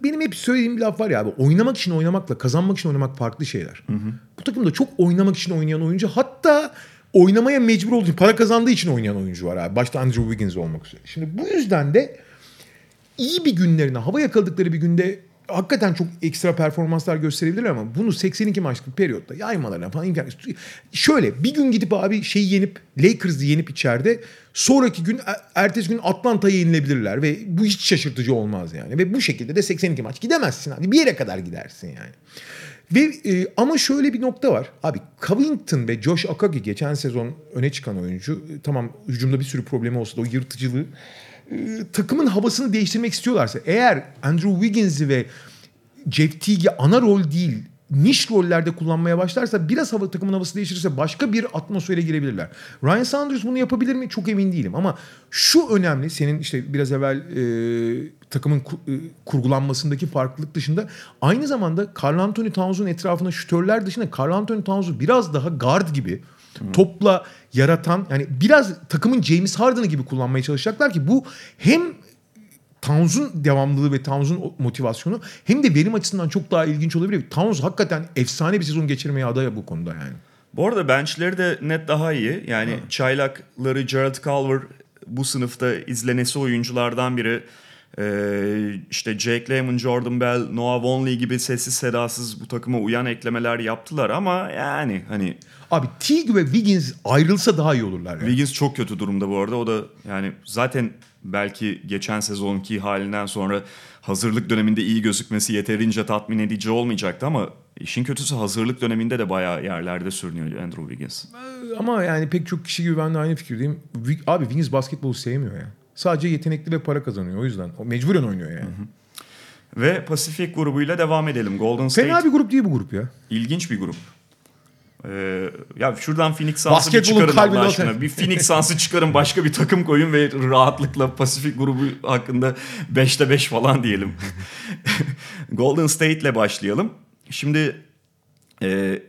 Benim hep söylediğim bir laf var ya abi oynamak için oynamakla kazanmak için oynamak farklı şeyler. Hı hı. Bu takımda çok oynamak için oynayan oyuncu hatta oynamaya mecbur olduğu için para kazandığı için oynayan oyuncu var abi. Başta Andrew Wiggins olmak üzere. Şimdi bu yüzden de iyi bir günlerine hava yakaladıkları bir günde hakikaten çok ekstra performanslar gösterebilirler ama bunu 82 maçlık periyotta yaymalarına falan imkan Şöyle bir gün gidip abi şeyi yenip Lakers'ı yenip içeride sonraki gün er, ertesi gün Atlanta'ya yenilebilirler ve bu hiç şaşırtıcı olmaz yani. Ve bu şekilde de 82 maç gidemezsin abi bir yere kadar gidersin yani. Ve e, ama şöyle bir nokta var. Abi Covington ve Josh Okagi geçen sezon öne çıkan oyuncu. Tamam hücumda bir sürü problemi olsa da o yırtıcılığı e, takımın havasını değiştirmek istiyorlarsa eğer Andrew Wiggins'i ve Jeff Teague'i ana rol değil niş rollerde kullanmaya başlarsa biraz hava takımın havası değiştirirse başka bir atmosfere girebilirler. Ryan Saunders bunu yapabilir mi? Çok emin değilim ama şu önemli senin işte biraz evvel e, takımın e, kurgulanmasındaki farklılık dışında aynı zamanda Carl Anthony Towns'un etrafında şütörler dışında Carl Anthony Towns'u biraz daha guard gibi Hı. topla yaratan yani biraz takımın James Harden'ı gibi kullanmaya çalışacaklar ki bu hem Towns'un devamlılığı ve Towns'un motivasyonu hem de verim açısından çok daha ilginç olabilir. Towns hakikaten efsane bir sezon geçirmeye aday bu konuda yani.
Bu arada benchleri de net daha iyi. Yani ha. çaylakları Gerald Culver bu sınıfta izlenesi oyunculardan biri. Ee, işte Jake Lemon, Jordan Bell, Noah Vonley gibi sessiz sedasız bu takıma uyan eklemeler yaptılar ama yani hani...
Abi Teague ve Wiggins ayrılsa daha iyi olurlar. Yani.
Wiggins çok kötü durumda bu arada. O da yani zaten belki geçen sezonki halinden sonra hazırlık döneminde iyi gözükmesi yeterince tatmin edici olmayacaktı ama işin kötüsü hazırlık döneminde de bayağı yerlerde sürünüyor Andrew Wiggins.
Ama yani pek çok kişi gibi ben de aynı fikirdeyim. Abi Wiggins basketbolu sevmiyor ya. Sadece yetenekli ve para kazanıyor o yüzden. O mecburen oynuyor yani. Hı hı.
Ve Pasifik grubuyla devam edelim. Golden State.
Fena bir grup değil bu grup ya.
İlginç bir grup. Ee, ya şuradan Phoenix Suns'ı bir çıkarın Allah aşkına. Bir Phoenix Suns'ı çıkarın başka bir takım koyun ve rahatlıkla Pasifik grubu hakkında 5'te 5 falan diyelim. Golden State ile başlayalım. Şimdi e,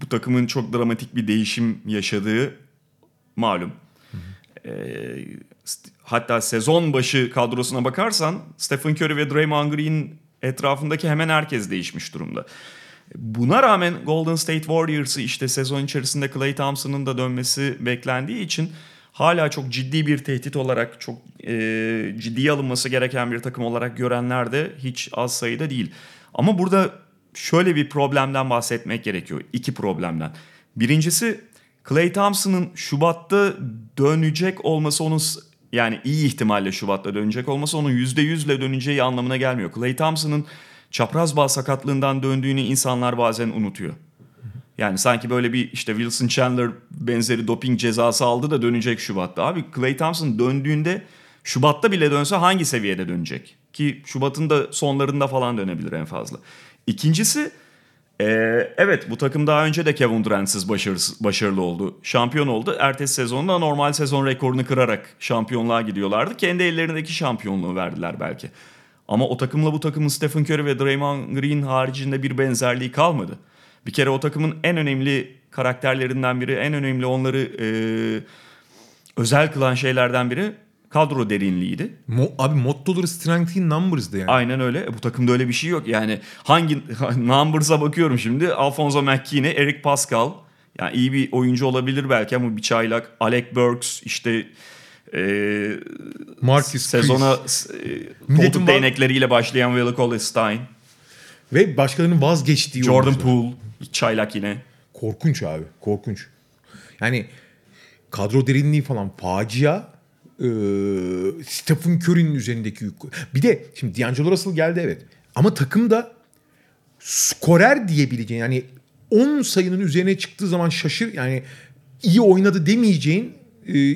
bu takımın çok dramatik bir değişim yaşadığı malum. E, hatta sezon başı kadrosuna bakarsan Stephen Curry ve Draymond Green etrafındaki hemen herkes değişmiş durumda. Buna rağmen Golden State Warriors'ı işte sezon içerisinde Clay Thompson'ın da dönmesi beklendiği için hala çok ciddi bir tehdit olarak çok e, ciddiye alınması gereken bir takım olarak görenler de hiç az sayıda değil. Ama burada şöyle bir problemden bahsetmek gerekiyor. İki problemden. Birincisi Clay Thompson'ın Şubat'ta dönecek olması onun yani iyi ihtimalle Şubat'ta dönecek olması onun %100'le döneceği anlamına gelmiyor. Clay Thompson'ın çapraz bağ sakatlığından döndüğünü insanlar bazen unutuyor. Yani sanki böyle bir işte Wilson Chandler benzeri doping cezası aldı da dönecek Şubat'ta. Abi Clay Thompson döndüğünde Şubat'ta bile dönse hangi seviyede dönecek? Ki Şubat'ın da sonlarında falan dönebilir en fazla. İkincisi Ee, evet bu takım daha önce de Kevin Durant'siz başarılı oldu. Şampiyon oldu. Ertesi sezonda normal sezon rekorunu kırarak şampiyonluğa gidiyorlardı. Kendi ellerindeki şampiyonluğu verdiler belki. Ama o takımla bu takımın Stephen Curry ve Draymond Green haricinde bir benzerliği kalmadı. Bir kere o takımın en önemli karakterlerinden biri, en önemli onları e, özel kılan şeylerden biri kadro derinliğiydi.
Mo- abi mottoları strength in numbers'dı yani.
Aynen öyle. E, Bu takımda öyle bir şey yok. Yani hangi numbers'a bakıyorum şimdi. Alfonso McKinney, Eric Pascal. Yani iyi bir oyuncu olabilir belki ama bir çaylak. Alec Burks işte e,
Marcus
sezona e, koltuk değnekleriyle başlayan Willie Cauley-Stein.
Ve başkalarının vazgeçtiği
Jordan
oyuncular.
Poole, çaylak yine.
Korkunç abi. Korkunç. Yani kadro derinliği falan facia. Ee, Stephen Curry'nin üzerindeki yük. Bir de şimdi D'Angelo Russell geldi evet. Ama takımda skorer diyebileceğin yani 10 sayının üzerine çıktığı zaman şaşır yani iyi oynadı demeyeceğin e,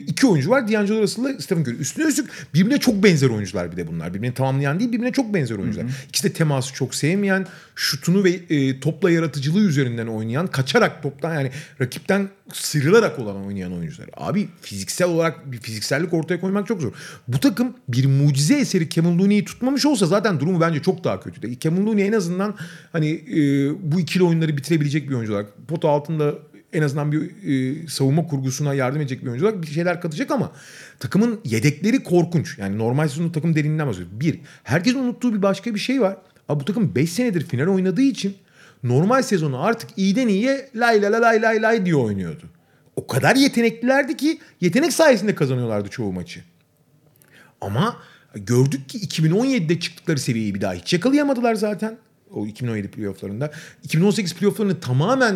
iki oyuncu var. D'Angelo Russell'la Stephen Curry. Üstüne üstlük birbirine çok benzer oyuncular bir de bunlar. Birbirini tamamlayan değil birbirine çok benzer oyuncular. İkisi de teması çok sevmeyen, şutunu ve e, topla yaratıcılığı üzerinden oynayan, kaçarak toptan yani rakipten sıyrılarak olan oynayan oyuncular. Abi fiziksel olarak bir fiziksellik ortaya koymak çok zor. Bu takım bir mucize eseri Kevin Looney'i tutmamış olsa zaten durumu bence çok daha kötü. Kevin Looney en azından hani e, bu ikili oyunları bitirebilecek bir oyuncu olarak pota altında en azından bir e, savunma kurgusuna yardım edecek bir oyuncu olarak bir şeyler katacak ama takımın yedekleri korkunç. Yani normal sezonun takım derinliğinden bahsediyoruz. Bir, herkesin unuttuğu bir başka bir şey var. Abi bu takım 5 senedir final oynadığı için normal sezonu artık iyiden iyiye lay lay lay lay lay diye oynuyordu. O kadar yeteneklilerdi ki yetenek sayesinde kazanıyorlardı çoğu maçı. Ama gördük ki 2017'de çıktıkları seviyeyi bir daha hiç yakalayamadılar zaten. O 2017 playofflarında. 2018 playofflarını tamamen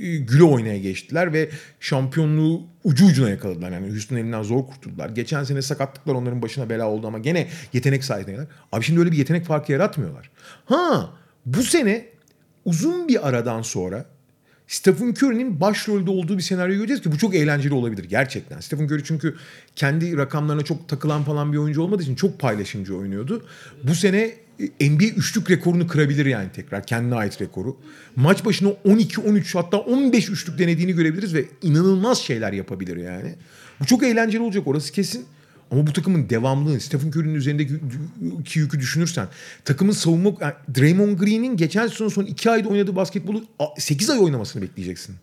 e, güle oynaya geçtiler ve şampiyonluğu ucu ucuna yakaladılar. Yani Houston elinden zor kurtuldular. Geçen sene sakatlıklar onların başına bela oldu ama gene yetenek sayesinde. Abi şimdi öyle bir yetenek farkı yaratmıyorlar. Ha bu sene uzun bir aradan sonra Stephen Curry'nin başrolde olduğu bir senaryo göreceğiz ki bu çok eğlenceli olabilir gerçekten. Stephen Curry çünkü kendi rakamlarına çok takılan falan bir oyuncu olmadığı için çok paylaşımcı oynuyordu. Bu sene NBA üçlük rekorunu kırabilir yani tekrar kendine ait rekoru. Maç başına 12-13 hatta 15 üçlük denediğini görebiliriz ve inanılmaz şeyler yapabilir yani. Bu çok eğlenceli olacak orası kesin. Ama bu takımın devamlılığı, Stephen Curry'nin üzerindeki ki yükü düşünürsen, takımın savunma, yani Draymond Green'in geçen sezon son 2 ayda oynadığı basketbolu 8 ay oynamasını bekleyeceksin.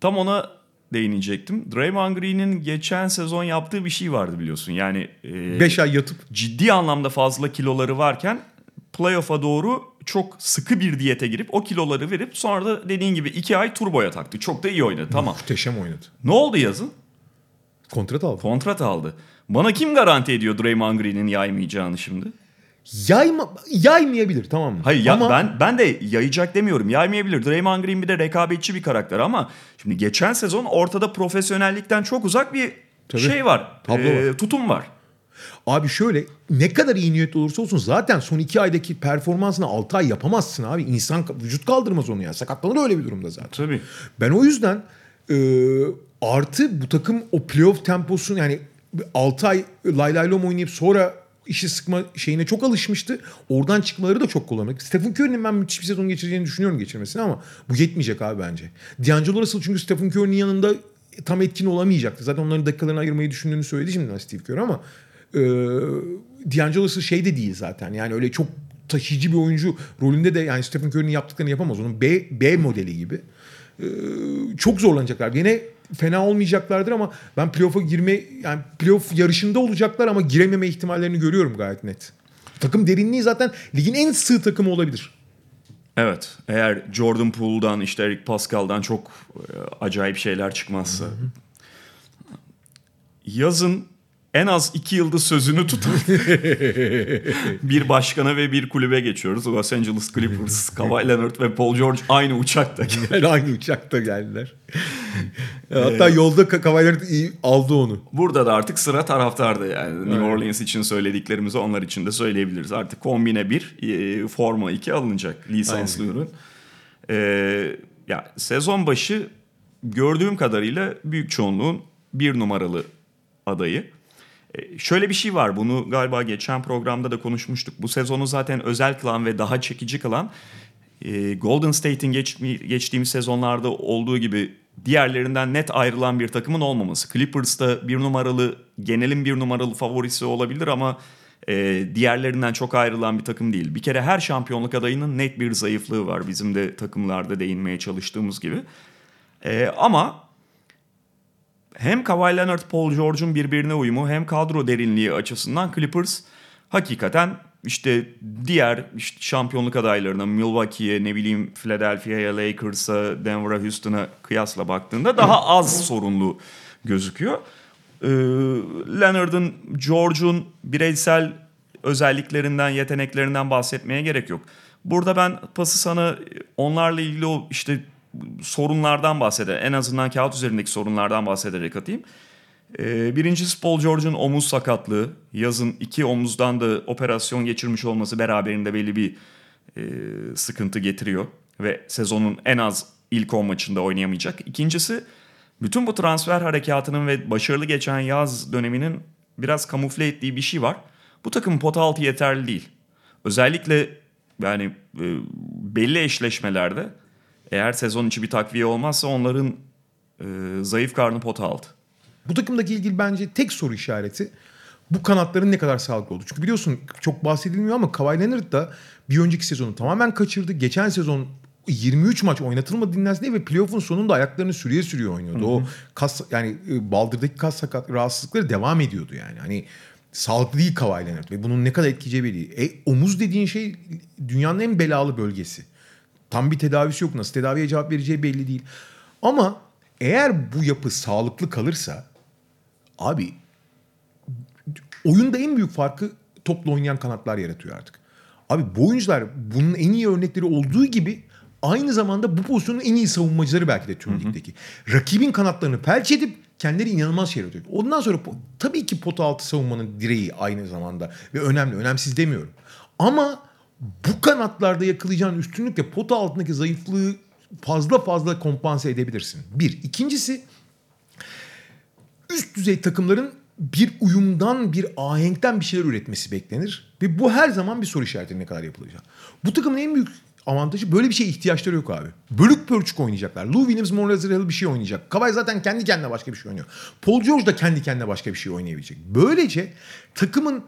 Tam ona değinecektim. Draymond Green'in geçen sezon yaptığı bir şey vardı biliyorsun. Yani
5 ay yatıp
ciddi anlamda fazla kiloları varken playoff'a doğru çok sıkı bir diyete girip o kiloları verip sonra da dediğin gibi iki ay turboya taktı. Çok da iyi oynadı tamam.
muhteşem oynadı.
Ne oldu yazın?
Kontrat aldı.
Kontrat aldı. Bana kim garanti ediyor Draymond Green'in yaymayacağını şimdi?
Yayma, yaymayabilir tamam mı?
Hayır ya
Ama
ben ben de yayacak demiyorum. Yaymayabilir. Draymond Green bir de rekabetçi bir karakter ama şimdi geçen sezon ortada profesyonellikten çok uzak bir
Tabii.
şey var.
Tablo var.
tutum var.
Abi şöyle ne kadar iyi niyetli olursa olsun zaten son 2 aydaki performansını 6 ay yapamazsın abi. İnsan vücut kaldırmaz onu ya. Sakatlanır öyle bir durumda zaten.
Tabii.
Ben o yüzden e, artı bu takım o playoff temposunu yani 6 ay lay lay lom oynayıp sonra işi sıkma şeyine çok alışmıştı. Oradan çıkmaları da çok kolay. Stephen Curry'nin ben müthiş bir sezon geçireceğini düşünüyorum geçirmesini ama bu yetmeyecek abi bence. D'Angelo Russell çünkü Stephen Curry'nin yanında tam etkin olamayacaktı. Zaten onların dakikalarını ayırmayı düşündüğünü söyledi şimdi Steve Kerr ama e, şey de değil zaten. Yani öyle çok taşıyıcı bir oyuncu rolünde de yani Stephen Curry'nin yaptıklarını yapamaz. Onun B, B modeli gibi. Ee, çok zorlanacaklar. Yine fena olmayacaklardır ama ben playoff'a girme yani playoff yarışında olacaklar ama girememe ihtimallerini görüyorum gayet net. Takım derinliği zaten ligin en sığ takımı olabilir.
Evet. Eğer Jordan Poole'dan işte Eric Pascal'dan çok e, acayip şeyler çıkmazsa. Yazın en az iki yıldız sözünü tutan bir başkana ve bir kulübe geçiyoruz. Los Angeles Clippers, Kawhi Leonard ve Paul George aynı uçakta.
Yani aynı uçakta geldiler. Hatta yolda Ka- Kawhi Leonard aldı onu.
Burada da artık sıra taraftarda yani. New Orleans için söylediklerimizi onlar için de söyleyebiliriz. Artık kombine 1, e, forma 2 alınacak lisanslı ürün. E, ya sezon başı gördüğüm kadarıyla büyük çoğunluğun bir numaralı adayı. E, şöyle bir şey var bunu galiba geçen programda da konuşmuştuk. Bu sezonu zaten özel kılan ve daha çekici kılan e, Golden State'in geç, geçtiğimiz sezonlarda olduğu gibi diğerlerinden net ayrılan bir takımın olmaması. Clippers'ta bir numaralı, genelin bir numaralı favorisi olabilir ama e, diğerlerinden çok ayrılan bir takım değil. Bir kere her şampiyonluk adayının net bir zayıflığı var bizim de takımlarda değinmeye çalıştığımız gibi. E, ama hem Kawhi Leonard, Paul George'un birbirine uyumu hem kadro derinliği açısından Clippers hakikaten işte diğer işte şampiyonluk adaylarına Milwaukee'ye ne bileyim Philadelphia'ya, Lakers'a, Denver'a, Houston'a kıyasla baktığında daha az sorunlu gözüküyor. Ee, Leonard'ın, George'un bireysel özelliklerinden, yeteneklerinden bahsetmeye gerek yok. Burada ben pası sana onlarla ilgili o işte sorunlardan bahseder. En azından kağıt üzerindeki sorunlardan bahsederek atayım. Ee, birincisi Paul George'un omuz sakatlığı. Yazın iki omuzdan da operasyon geçirmiş olması beraberinde belli bir e, sıkıntı getiriyor. Ve sezonun en az ilk 10 maçında oynayamayacak. İkincisi bütün bu transfer harekatının ve başarılı geçen yaz döneminin biraz kamufle ettiği bir şey var. Bu takımın pota altı yeterli değil. Özellikle yani e, belli eşleşmelerde eğer sezon içi bir takviye olmazsa onların e, zayıf karnı pota altı.
Bu takımdaki ilgili bence tek soru işareti bu kanatların ne kadar sağlıklı oldu. Çünkü biliyorsun çok bahsedilmiyor ama Kawhi Leonard da bir önceki sezonu tamamen kaçırdı. Geçen sezon 23 maç oynatılmadı dinlensin ve playoff'un sonunda ayaklarını sürüye sürüye oynuyordu. Hı hı. O kas yani e, baldırdaki kas sakat rahatsızlıkları devam ediyordu yani. Hani sağlıklı değil Kawhi Leonard ve bunun ne kadar etkileyeceği belli. E, omuz dediğin şey dünyanın en belalı bölgesi. Tam bir tedavisi yok. Nasıl tedaviye cevap vereceği belli değil. Ama eğer bu yapı sağlıklı kalırsa abi oyunda en büyük farkı topla oynayan kanatlar yaratıyor artık. Abi bu oyuncular bunun en iyi örnekleri olduğu gibi aynı zamanda bu pozisyonun en iyi savunmacıları belki de tüm ligdeki. Rakibin kanatlarını pelç edip kendileri inanılmaz şeyler yapıyor. Ondan sonra tabii ki pot altı savunmanın direği aynı zamanda ve önemli. Önemsiz demiyorum. Ama bu kanatlarda yakalayacağın üstünlükle pot altındaki zayıflığı fazla fazla kompanse edebilirsin. Bir. İkincisi üst düzey takımların bir uyumdan, bir ahenkten bir şeyler üretmesi beklenir. Ve bu her zaman bir soru işareti ne kadar yapılacak. Bu takımın en büyük avantajı böyle bir şeye ihtiyaçları yok abi. Bölük pörçük oynayacaklar. Lou Williams, Monrezl Harrell bir şey oynayacak. Kawhi zaten kendi kendine başka bir şey oynuyor. Paul George da kendi kendine başka bir şey oynayabilecek. Böylece takımın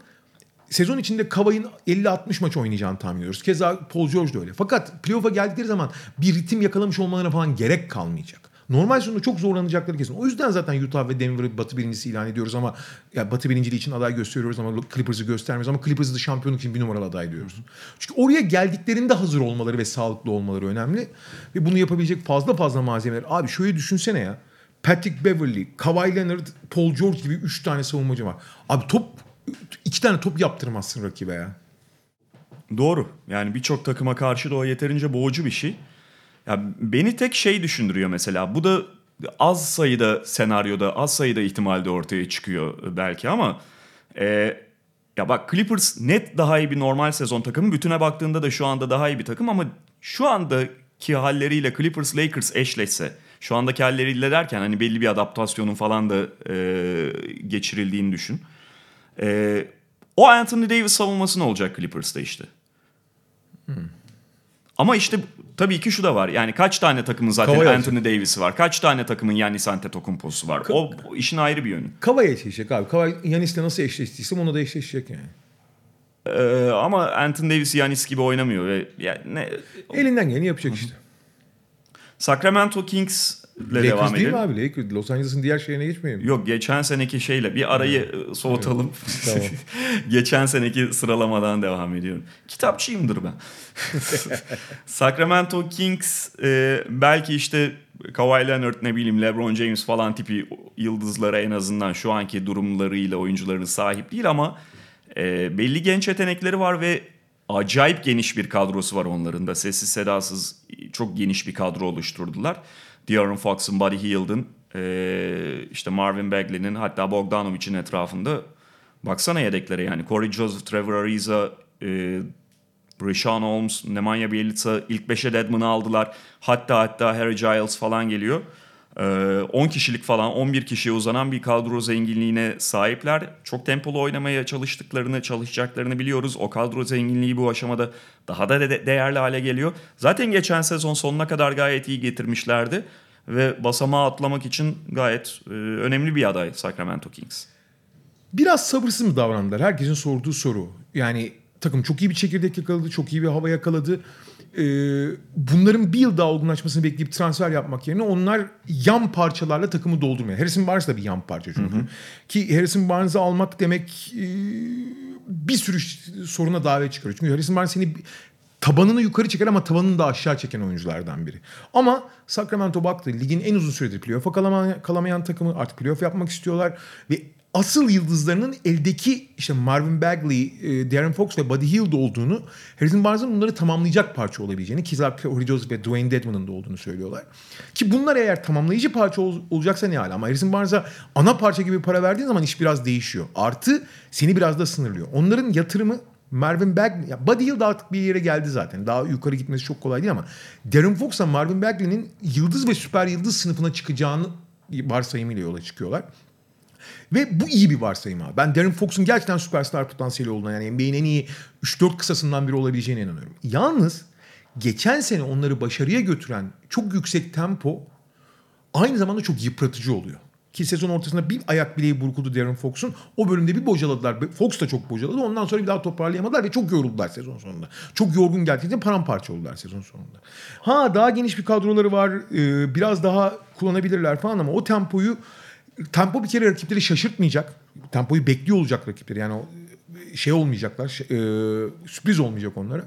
sezon içinde Kavay'ın 50-60 maç oynayacağını tahmin ediyoruz. Keza Paul George da öyle. Fakat playoff'a geldikleri zaman bir ritim yakalamış olmalarına falan gerek kalmayacak. Normal sonunda çok zorlanacakları kesin. O yüzden zaten Utah ve Denver'ı Batı birincisi ilan ediyoruz ama ya Batı birinciliği için aday gösteriyoruz ama Clippers'ı göstermiyoruz ama Clippers'ı da şampiyonluk için bir numaralı aday diyoruz. Çünkü oraya geldiklerinde hazır olmaları ve sağlıklı olmaları önemli. Ve bunu yapabilecek fazla fazla malzemeler. Abi şöyle düşünsene ya. Patrick Beverly, Kawhi Leonard, Paul George gibi 3 tane savunmacı var. Abi top iki tane top yaptırmazsın rakibe ya.
Doğru. Yani birçok takıma karşı da o yeterince boğucu bir şey. Ya beni tek şey düşündürüyor mesela. Bu da az sayıda senaryoda, az sayıda ihtimalde ortaya çıkıyor belki ama e, ya bak Clippers net daha iyi bir normal sezon takımı. Bütüne baktığında da şu anda daha iyi bir takım ama şu andaki halleriyle Clippers Lakers eşleşse şu andaki halleriyle derken hani belli bir adaptasyonun falan da e, geçirildiğini düşün. E, o Anthony Davis savunması ne olacak Clippers'ta işte? Hmm. Ama işte tabii ki şu da var. Yani kaç tane takımın zaten Kavaya Anthony Davis'i var? Kaç tane takımın Yannis Antetokounmpo'su var? Ka- o, o işin ayrı bir yönü.
Kavaya eşleşecek abi. Kavay Yannis'le nasıl eşleştiysem ona da eşleşecek yani.
Ee, ama Anthony Davis Yannis gibi oynamıyor ve yani ne
elinden geleni yapacak işte.
Sacramento Kings Lakers devam
edelim. değil mi abi? Lakers. Los Angeles'ın diğer şeyine geçmeyelim.
Yok geçen seneki şeyle bir arayı evet. soğutalım. tamam. geçen seneki sıralamadan devam ediyorum. Kitapçıyımdır ben. Sacramento Kings e, belki işte Kawhi Leonard ne bileyim LeBron James falan tipi yıldızlara en azından şu anki durumlarıyla oyuncularını sahip değil ama e, belli genç yetenekleri var ve acayip geniş bir kadrosu var onların da. Sessiz sedasız çok geniş bir kadro oluşturdular. De'Aaron Fox'un, Buddy Hield'ın, e, işte Marvin Bagley'nin hatta Bogdanovic'in etrafında baksana yedeklere yani. Corey Joseph, Trevor Ariza, e, Rashawn Holmes, Nemanja Bjelica ilk 5'e Deadman'ı aldılar. Hatta hatta Harry Giles falan geliyor. 10 kişilik falan 11 kişiye uzanan bir kadro zenginliğine sahipler. Çok tempolu oynamaya çalıştıklarını, çalışacaklarını biliyoruz. O kadro zenginliği bu aşamada daha da de- değerli hale geliyor. Zaten geçen sezon sonuna kadar gayet iyi getirmişlerdi. Ve basamağı atlamak için gayet e, önemli bir aday Sacramento Kings.
Biraz sabırsız mı davrandılar? Herkesin sorduğu soru. Yani takım çok iyi bir çekirdek yakaladı, çok iyi bir hava yakaladı. Ee, bunların bir yıl daha olgunlaşmasını bekleyip transfer yapmak yerine onlar yan parçalarla takımı doldurmaya. Harrison Barnes da bir yan parça çünkü. Ki Harrison Barnes'ı almak demek e, bir sürü soruna davet çıkarıyor. Çünkü Harrison Barnes seni tabanını yukarı çeker ama tabanını da aşağı çeken oyunculardan biri. Ama Sacramento baktı ligin en uzun süredir playoff'a kalamayan, kalamayan takımı artık playoff yapmak istiyorlar ve asıl yıldızlarının eldeki işte Marvin Bagley, e, Darren Fox ve Buddy Hield olduğunu, Harrison Barnes'ın bunları tamamlayacak parça olabileceğini, Kizar Corey Joseph ve Dwayne Dedman'ın da olduğunu söylüyorlar. Ki bunlar eğer tamamlayıcı parça ol- olacaksa ne hala ama Harrison Barnes'a ana parça gibi para verdiğin zaman iş biraz değişiyor. Artı seni biraz da sınırlıyor. Onların yatırımı Marvin Bagley, ya Buddy Hield artık bir yere geldi zaten. Daha yukarı gitmesi çok kolay değil ama Darren Fox'la Marvin Bagley'nin yıldız ve süper yıldız sınıfına çıkacağını varsayımıyla yola çıkıyorlar. Ve bu iyi bir varsayım abi. Ben Darren Fox'un gerçekten süperstar potansiyeli olduğuna yani NBA'nin en iyi 3-4 kısasından biri olabileceğine inanıyorum. Yalnız geçen sene onları başarıya götüren çok yüksek tempo aynı zamanda çok yıpratıcı oluyor. Ki sezon ortasında bir ayak bileği burkuldu Darren Fox'un. O bölümde bir bocaladılar. Fox da çok bocaladı. Ondan sonra bir daha toparlayamadılar ve çok yoruldular sezon sonunda. Çok yorgun geldiğinde paramparça oldular sezon sonunda. Ha daha geniş bir kadroları var. Ee, biraz daha kullanabilirler falan ama o tempoyu tempo bir kere rakipleri şaşırtmayacak. Tempoyu bekliyor olacak rakipleri. Yani o şey olmayacaklar. şey- e, sürpriz olmayacak onlara.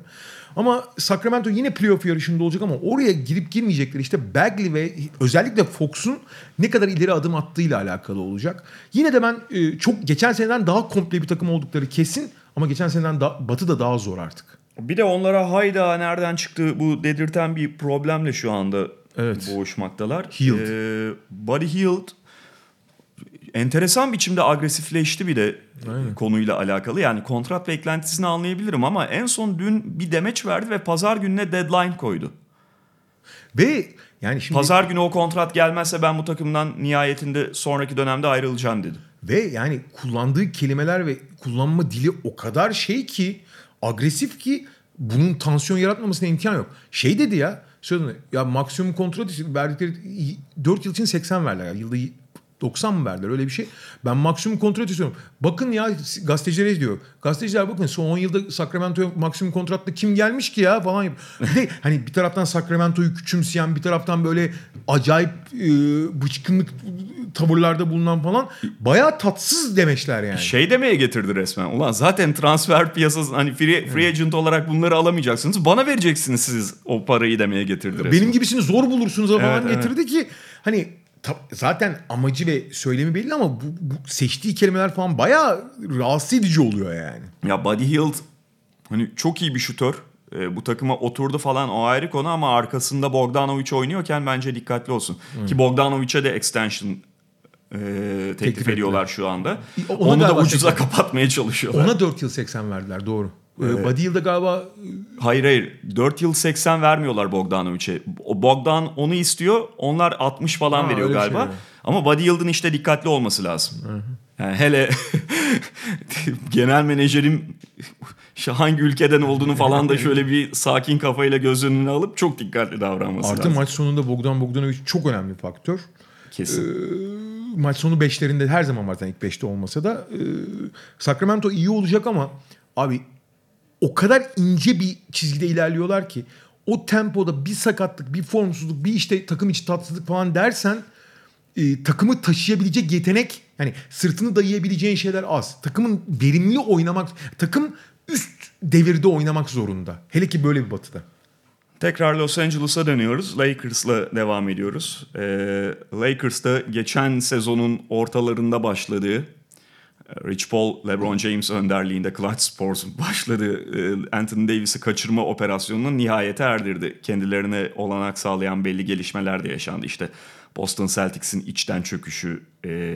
Ama Sacramento yine playoff yarışında olacak ama oraya girip girmeyecekleri işte Bagley ve özellikle Fox'un ne kadar ileri adım attığıyla alakalı olacak. Yine de ben e, çok geçen seneden daha komple bir takım oldukları kesin ama geçen seneden da, Batı da daha zor artık.
Bir de onlara hayda nereden çıktı bu dedirten bir problemle şu anda
Evet.
boğuşmaktalar.
Hield.
Ee, Buddy Hield enteresan biçimde agresifleşti bir de konuyla alakalı. Yani kontrat beklentisini anlayabilirim ama en son dün bir demeç verdi ve pazar gününe deadline koydu.
Ve yani şimdi
Pazar günü o kontrat gelmezse ben bu takımdan nihayetinde sonraki dönemde ayrılacağım dedi.
Ve yani kullandığı kelimeler ve kullanma dili o kadar şey ki agresif ki bunun tansiyon yaratmamasına imkan yok. Şey dedi ya söyledi ya maksimum kontrat için verdikleri 4 yıl için 80 verdiler. Ya, yılda 90 mı verdiler öyle bir şey. Ben maksimum kontrat istiyorum. Bakın ya gazetecilere diyor. Gazeteciler bakın son 10 yılda Sacramento'ya maksimum kontratla kim gelmiş ki ya falan. Bir hani bir taraftan Sacramento'yu küçümseyen bir taraftan böyle acayip e, bıçkınlık tavırlarda bulunan falan bayağı tatsız demeçler yani.
Şey demeye getirdi resmen. Ulan zaten transfer piyasası hani free, free agent olarak bunları alamayacaksınız. Bana vereceksiniz siz o parayı demeye getirdi resmen.
Benim gibisini zor bulursunuz falan
Evet,
getirdi ki hani zaten amacı ve söylemi belli ama bu, bu seçtiği kelimeler falan bayağı rahatsız edici oluyor yani.
Ya Buddy Hield hani çok iyi bir şutör. Ee, bu takıma oturdu falan o ayrı konu ama arkasında Bogdanovic oynuyorken bence dikkatli olsun. Ki Bogdanovic'e de extension e, teklif,
Teklif
ediyorlar şu anda.
Ona
Onu da ucuza
teklif-
kapatmaya çalışıyorlar.
Ona 4 yıl 80 verdiler doğru. Ee, Buddy Hield'a galiba
Hayır hayır 4 yıl 80 vermiyorlar Bogdanovic'e. Bogdan onu istiyor onlar 60 falan
Ha,
veriyor galiba.
şey.
Ama Buddy Hield'ın işte dikkatli olması lazım. Yani hele genel menajerim hangi ülkeden olduğunu falan da şöyle bir sakin kafayla göz önüne alıp çok dikkatli davranması
artı
lazım.
maç sonunda Bogdan Bogdanovic çok önemli faktör.
Kesin.
Maç sonu 5'lerinde her zaman var zaten ilk 5'te olmasa da e, Sacramento iyi olacak ama abi o kadar ince bir çizgide ilerliyorlar ki o tempoda bir sakatlık, bir formsuzluk, bir işte takım içi tatsızlık falan dersen e, takımı taşıyabilecek yetenek yani sırtını dayayabileceğin şeyler az. Takımın verimli oynamak, takım üst devirde oynamak zorunda. Hele ki böyle bir batıda.
Tekrar Los Angeles'a dönüyoruz. Lakers'la devam ediyoruz. Ee, Lakers'ta geçen sezonun ortalarında başladığı Rich Paul, LeBron James önderliğinde Clutch Sports'un başladığı e, Anthony Davis'i kaçırma operasyonunu nihayete erdirdi. Kendilerine olanak sağlayan belli gelişmeler de yaşandı. İşte Boston Celtics'in içten çöküşü, e,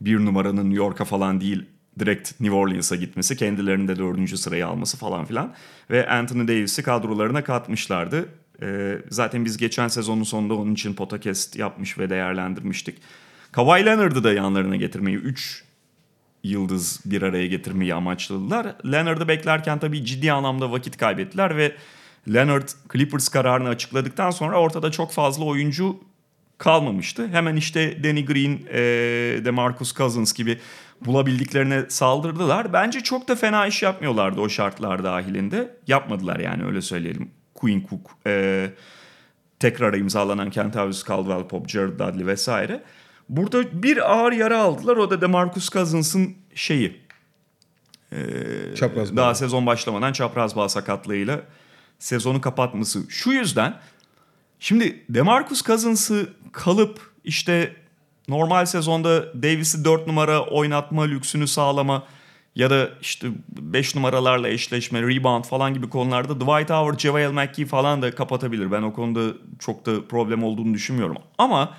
bir numaranın New York'a falan değil direkt New Orleans'a gitmesi, kendilerinin de dördüncü sırayı alması falan filan. Ve Anthony Davis'i kadrolarına katmışlardı. Ee, zaten biz geçen sezonun sonunda onun için podcast yapmış ve değerlendirmiştik. Kawhi Leonard'ı da yanlarına getirmeyi 3 yıldız bir araya getirmeyi amaçladılar. Leonard'ı beklerken tabii ciddi anlamda vakit kaybettiler ve Leonard Clippers kararını açıkladıktan sonra ortada çok fazla oyuncu kalmamıştı. Hemen işte Danny Green, e, DeMarcus Cousins gibi bulabildiklerine saldırdılar. Bence çok da fena iş yapmıyorlardı o şartlar dahilinde. Yapmadılar yani öyle söyleyelim. Quinn Cook, e, tekrar imzalanan Kentavius Caldwell Pope, Jared Dudley vesaire. Burada bir ağır yara aldılar. O da DeMarcus Cousins'ın şeyi. E,
Çapraz bağ.
daha sezon başlamadan çapraz bağ sakatlığıyla sezonu kapatması. Şu yüzden şimdi DeMarcus Cousins'ı kalıp işte normal sezonda Davis'i 4 numara oynatma lüksünü sağlama ya da işte 5 numaralarla eşleşme, rebound falan gibi konularda Dwight Howard, JaVale McGee falan da kapatabilir. Ben o konuda çok da problem olduğunu düşünmüyorum. Ama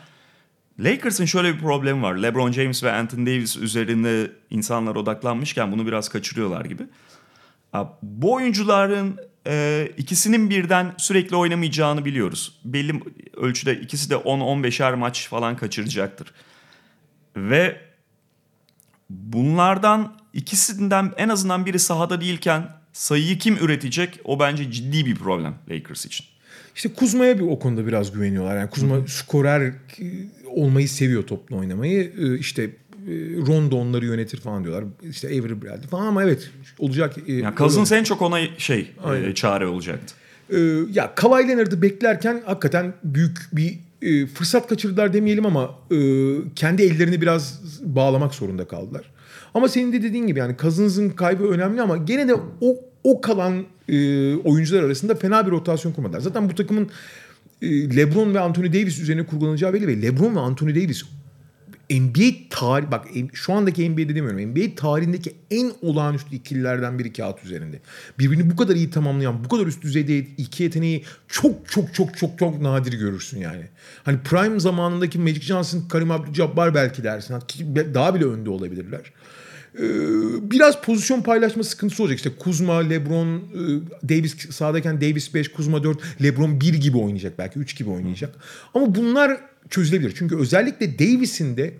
Lakers'ın şöyle bir problemi var. LeBron James ve Anthony Davis üzerinde insanlar odaklanmışken bunu biraz kaçırıyorlar gibi. Bu oyuncuların e, ikisinin birden sürekli oynamayacağını biliyoruz. Belli ölçüde ikisi de 10-15'er maç falan kaçıracaktır. Ve bunlardan ikisinden en azından biri sahada değilken sayıyı kim üretecek o bence ciddi bir problem Lakers için.
İşte Kuzma'ya bir o konuda biraz güveniyorlar. Yani Kuzma skorer e, olmayı seviyor topla oynamayı. E, İşte e, Rondo onları yönetir falan diyorlar. İşte Avery Bradley falan ama evet olacak. e,
Yani Cousins en çok ona şey
Aynen.
e, çare olacaktı.
Ee, ya Kawhi Leonard'ı beklerken hakikaten büyük bir fırsat kaçırdılar demeyelim ama kendi ellerini biraz bağlamak zorunda kaldılar. Ama senin de dediğin gibi yani Cousins'ın kaybı önemli ama gene de o o kalan e, oyuncular arasında fena bir rotasyon kurmadılar. Zaten bu takımın e, LeBron ve Anthony Davis üzerine kurgulanacağı belli ve LeBron ve Anthony Davis NBA tarih bak şu andaki NBA'de demiyorum. NBA tarihindeki en olağanüstü ikililerden biri kağıt üzerinde. Birbirini bu kadar iyi tamamlayan, bu kadar üst düzeyde iki yeteneği çok çok çok çok çok nadir görürsün yani. Hani prime zamanındaki Magic Johnson, Karim Abdul-Jabbar belki dersin. Daha bile önde olabilirler. Ee, biraz pozisyon paylaşma sıkıntısı olacak. İşte Kuzma, LeBron, Davis sağdayken Davis 5, Kuzma 4, LeBron 1 gibi oynayacak belki 3 gibi oynayacak. Ama bunlar çözülebilir. Çünkü özellikle Davis'in de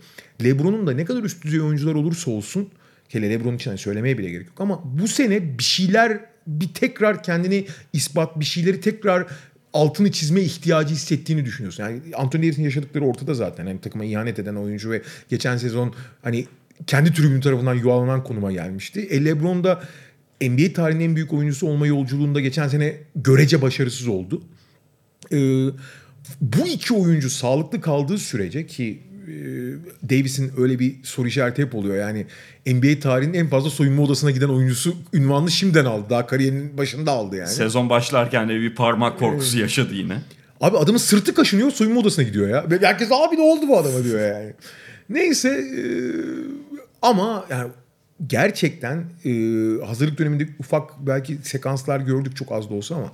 LeBron'un da ne kadar üst düzey oyuncular olursa olsun hele LeBron için hani söylemeye bile gerek yok ama bu sene bir şeyler bir tekrar kendini ispat bir şeyleri tekrar altını çizme ihtiyacı hissettiğini düşünüyorsun. Yani Anthony Davis'in yaşadıkları ortada zaten. Yani takıma ihanet eden oyuncu ve geçen sezon hani kendi tribünü tarafından yuvalanan konuma gelmişti. E LeBron da NBA tarihinin en büyük oyuncusu olma yolculuğunda geçen sene görece başarısız oldu. Ee, bu iki oyuncu sağlıklı kaldığı sürece ki e, Davis'in öyle bir soru işareti hep oluyor. Yani NBA tarihinin en fazla soyunma odasına giden oyuncusu ünvanını şimdiden aldı. Daha kariyerinin başında aldı yani.
Sezon başlarken de bir parmak korkusu yaşadı yine.
Abi adamın sırtı kaşınıyor soyunma odasına gidiyor ya. Herkes abi ne oldu bu adama diyor yani. Neyse e, ama yani gerçekten e, hazırlık döneminde ufak belki sekanslar gördük çok az da olsa ama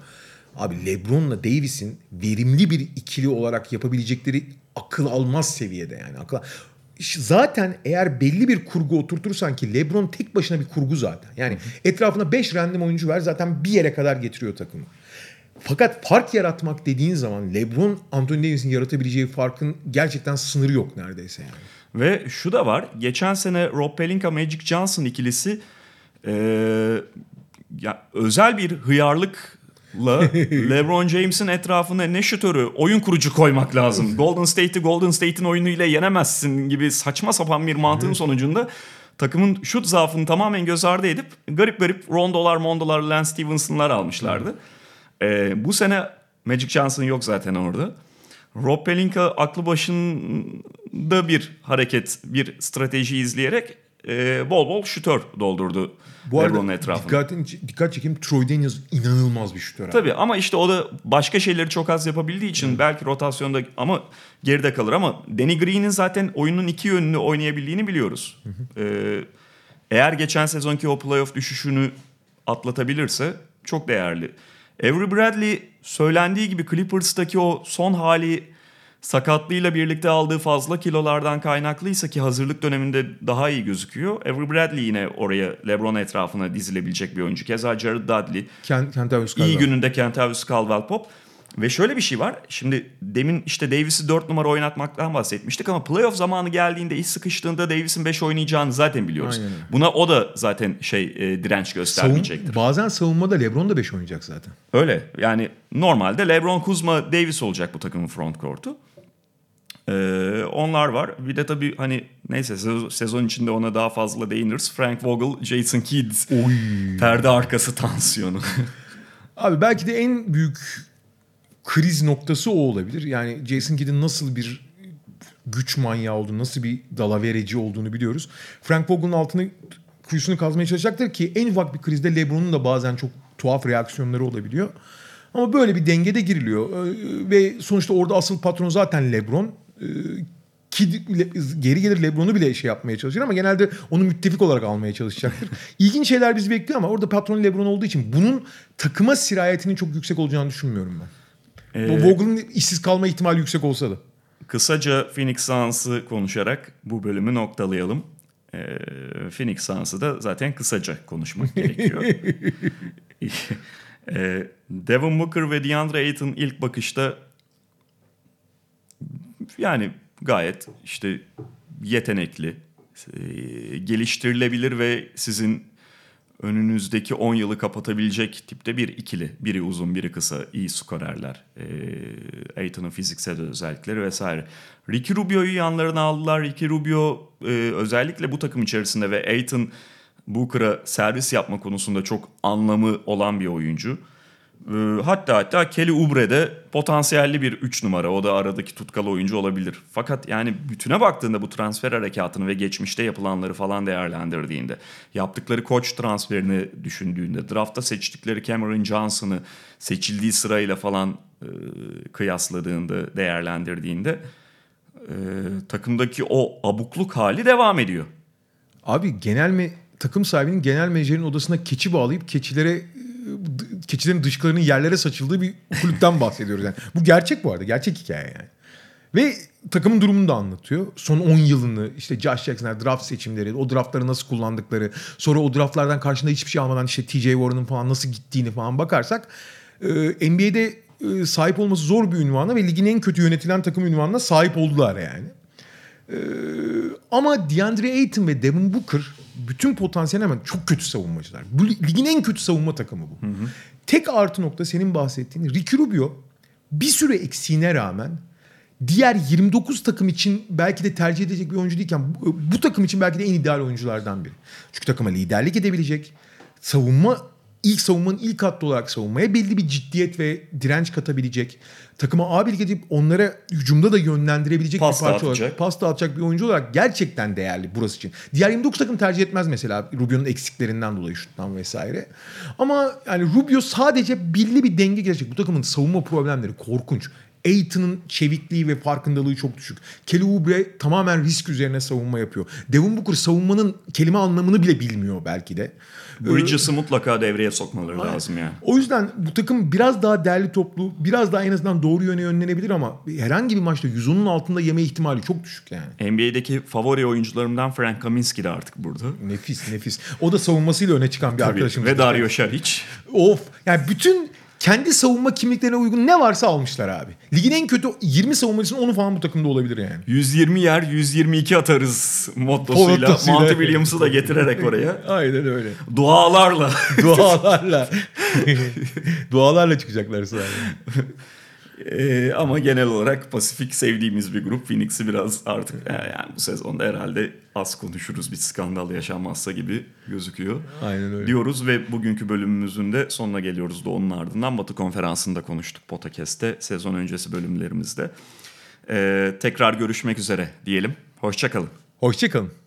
abi LeBron'la Davis'in verimli bir ikili olarak yapabilecekleri akıl almaz seviyede yani. Akıl Zaten eğer belli bir kurgu oturtursan ki LeBron tek başına bir kurgu zaten. Yani etrafına 5 random oyuncu ver zaten bir yere kadar getiriyor takımı. Fakat fark yaratmak dediğin zaman LeBron Anthony Davis'in yaratabileceği farkın gerçekten sınırı yok neredeyse yani.
Ve şu da var. Geçen sene Rob Pelinka Magic Johnson ikilisi e, ya özel bir hıyarlıkla LeBron James'in etrafına ne şutörü oyun kurucu koymak lazım. Golden State'i Golden State'in oyunuyla yenemezsin gibi saçma sapan bir mantığın sonucunda takımın şut zaafını tamamen göz ardı edip garip garip Rondolar, Mondolar, Lance Stevenson'lar almışlardı. Ee, bu sene Magic Johnson yok zaten orada. Rob Pelinka aklı başında bir hareket, bir strateji izleyerek e, bol bol şütör doldurdu
Bu arada
etrafına.
dikkat, dikkat çekeyim Troy Daniels inanılmaz bir şütör. abi.
Tabii ama işte o da başka şeyleri çok az yapabildiği için belki rotasyonda ama geride kalır ama Danny Green'in zaten oyunun iki yönünü oynayabildiğini biliyoruz. Ee, eğer geçen sezonki o playoff düşüşünü atlatabilirse çok değerli. Avery Bradley söylendiği gibi Clippers'taki o son hali sakatlığıyla birlikte aldığı fazla kilolardan kaynaklıysa ki hazırlık döneminde daha iyi gözüküyor. Avery Bradley yine oraya LeBron etrafına dizilebilecek bir oyuncu. Keza Jared Dudley.
Kent, Kentavius
İyi
Caldwell.
gününde Kentavius Caldwell Pop. Ve şöyle bir şey var. Şimdi demin işte Davis'i 4 numara oynatmaktan bahsetmiştik ama playoff zamanı geldiğinde iş sıkıştığında Davis'in 5 oynayacağını zaten biliyoruz.
Aynen.
Buna o da zaten şey e, direnç
Savun,
göstermeyecektir.
bazen savunmada LeBron da 5 oynayacak zaten.
Öyle. Yani normalde LeBron, Kuzma, Davis olacak bu takımın front court'u. Ee, onlar var. Bir de tabii hani neyse sezon, içinde ona daha fazla değiniriz. Frank Vogel, Jason Kidd. Perde arkası tansiyonu.
Abi belki de en büyük kriz noktası o olabilir. Yani Jason Kidd'in nasıl bir güç manyağı olduğunu, nasıl bir dalavereci olduğunu biliyoruz. Frank Vogel'ın altını kuyusunu kazmaya çalışacaktır ki en ufak bir krizde LeBron'un da bazen çok tuhaf reaksiyonları olabiliyor. Ama böyle bir dengede giriliyor. Ee, Ve sonuçta orada asıl patron zaten LeBron. Ee, Kid geri gelir LeBron'u bile şey yapmaya çalışır ama genelde onu müttefik olarak almaya çalışacaktır. İlginç şeyler bizi bekliyor ama orada patron LeBron olduğu için bunun takıma sirayetinin çok yüksek olacağını düşünmüyorum ben. Bu Vogel'ın işsiz kalma ihtimali yüksek olsa da.
Kısaca Phoenix Suns'ı konuşarak bu bölümü noktalayalım. Ee, Phoenix Suns'ı da zaten kısaca konuşmak gerekiyor. Ee, Devin Booker ve DeAndre Ayton ilk bakışta yani gayet işte yetenekli, e, geliştirilebilir ve sizin önünüzdeki 10 yılı kapatabilecek tipte bir ikili. Biri uzun, biri kısa, iyi skorerler. E, Ayton'un fiziksel özellikleri vesaire. Ricky Rubio'yu yanlarına aldılar. Ricky Rubio e, özellikle bu takım içerisinde ve Ayton Booker'a servis yapma konusunda çok anlamı olan bir oyuncu. Ee, Hatta hatta Kelly Oubre de potansiyelli bir 3 numara. O da aradaki tutkalı oyuncu olabilir. Fakat yani bütüne baktığında bu transfer harekatını ve geçmişte yapılanları falan değerlendirdiğinde, yaptıkları koç transferini düşündüğünde, draftta seçtikleri Cameron Johnson'ı seçildiği sırayla falan e, kıyasladığında, değerlendirdiğinde e, takımdaki o abukluk hali devam ediyor.
Abi genel mi takım sahibinin genel menajerin odasına keçi bağlayıp keçilere keçilerin dışkılarının yerlere saçıldığı bir kulüpten bahsediyoruz yani. Bu gerçek bu arada. Gerçek hikaye yani. Ve takımın durumunu da anlatıyor. Son 10 yılını işte Josh Jackson'lar draft seçimleri, o draftları nasıl kullandıkları, sonra o draftlardan karşında hiçbir şey almadan işte TJ Warren'ın falan nasıl gittiğini falan bakarsak e, NBA'de e, sahip olması zor bir ünvana ve ligin en kötü yönetilen takım ünvanına sahip oldular yani. Ama DeAndre Ayton ve Devin Booker bütün potansiyel hemen çok kötü savunmacılar. Bu ligin en kötü savunma takımı bu. Tek artı nokta senin bahsettiğin Ricky Rubio bir süre eksiğine rağmen diğer 29 takım için belki de tercih edecek bir oyuncu değilken bu, bu takım için belki de en ideal oyunculardan biri. Çünkü takıma liderlik edebilecek, savunma ilk savunmanın ilk hattı olarak savunmaya belli bir ciddiyet ve direnç katabilecek, takıma abilik edip onlara hücumda da yönlendirebilecek
Pas
bir parça olarak, pas dağıtacak bir oyuncu olarak gerçekten değerli burası için. Diğer 29 takım tercih etmez mesela Rubio'nun eksiklerinden dolayı şuttan vesaire. Ama yani Rubio sadece belli bir denge gelecek. Bu takımın savunma problemleri korkunç. Aiton'un çevikliği ve farkındalığı çok düşük. Kelly Oubre tamamen risk üzerine savunma yapıyor. Devin Booker savunmanın kelime anlamını bile bilmiyor belki de.
Bridges'ı mutlaka devreye sokmaları lazım yani.
O yüzden bu takım biraz daha değerli toplu, biraz daha en azından doğru yöne yönlenebilir ama herhangi bir maçta 110'un altında yeme ihtimali çok düşük yani.
NBA'deki favori oyuncularımdan Frank Kaminsky de artık burada.
Nefis nefis. O da savunmasıyla öne çıkan bir
Tabii.
arkadaşımız.
Ve Dario Saric.
Of. Yani bütün kendi savunma kimliklerine uygun ne varsa almışlar abi. Ligin en kötü 20 savunmacısının onu falan bu takımda olabilir yani.
120 yer 122 atarız mottosuyla.
Mottosuyla.
Monty Williams'ı da getirerek oraya.
Aynen öyle.
Dualarla.
Dualarla. Dualarla çıkacaklar sahaya.
Ee, ama genel olarak Pasifik sevdiğimiz bir grup. Phoenix'i biraz artık e, yani bu sezonda herhalde az konuşuruz bir skandal yaşanmazsa gibi gözüküyor.
Aynen öyle.
Diyoruz ve bugünkü bölümümüzün de sonuna geliyoruz da onun ardından Batı Konferansı'nda konuştuk Potakest'te sezon öncesi bölümlerimizde. Ee, tekrar görüşmek üzere diyelim. Hoşçakalın.
Hoşçakalın.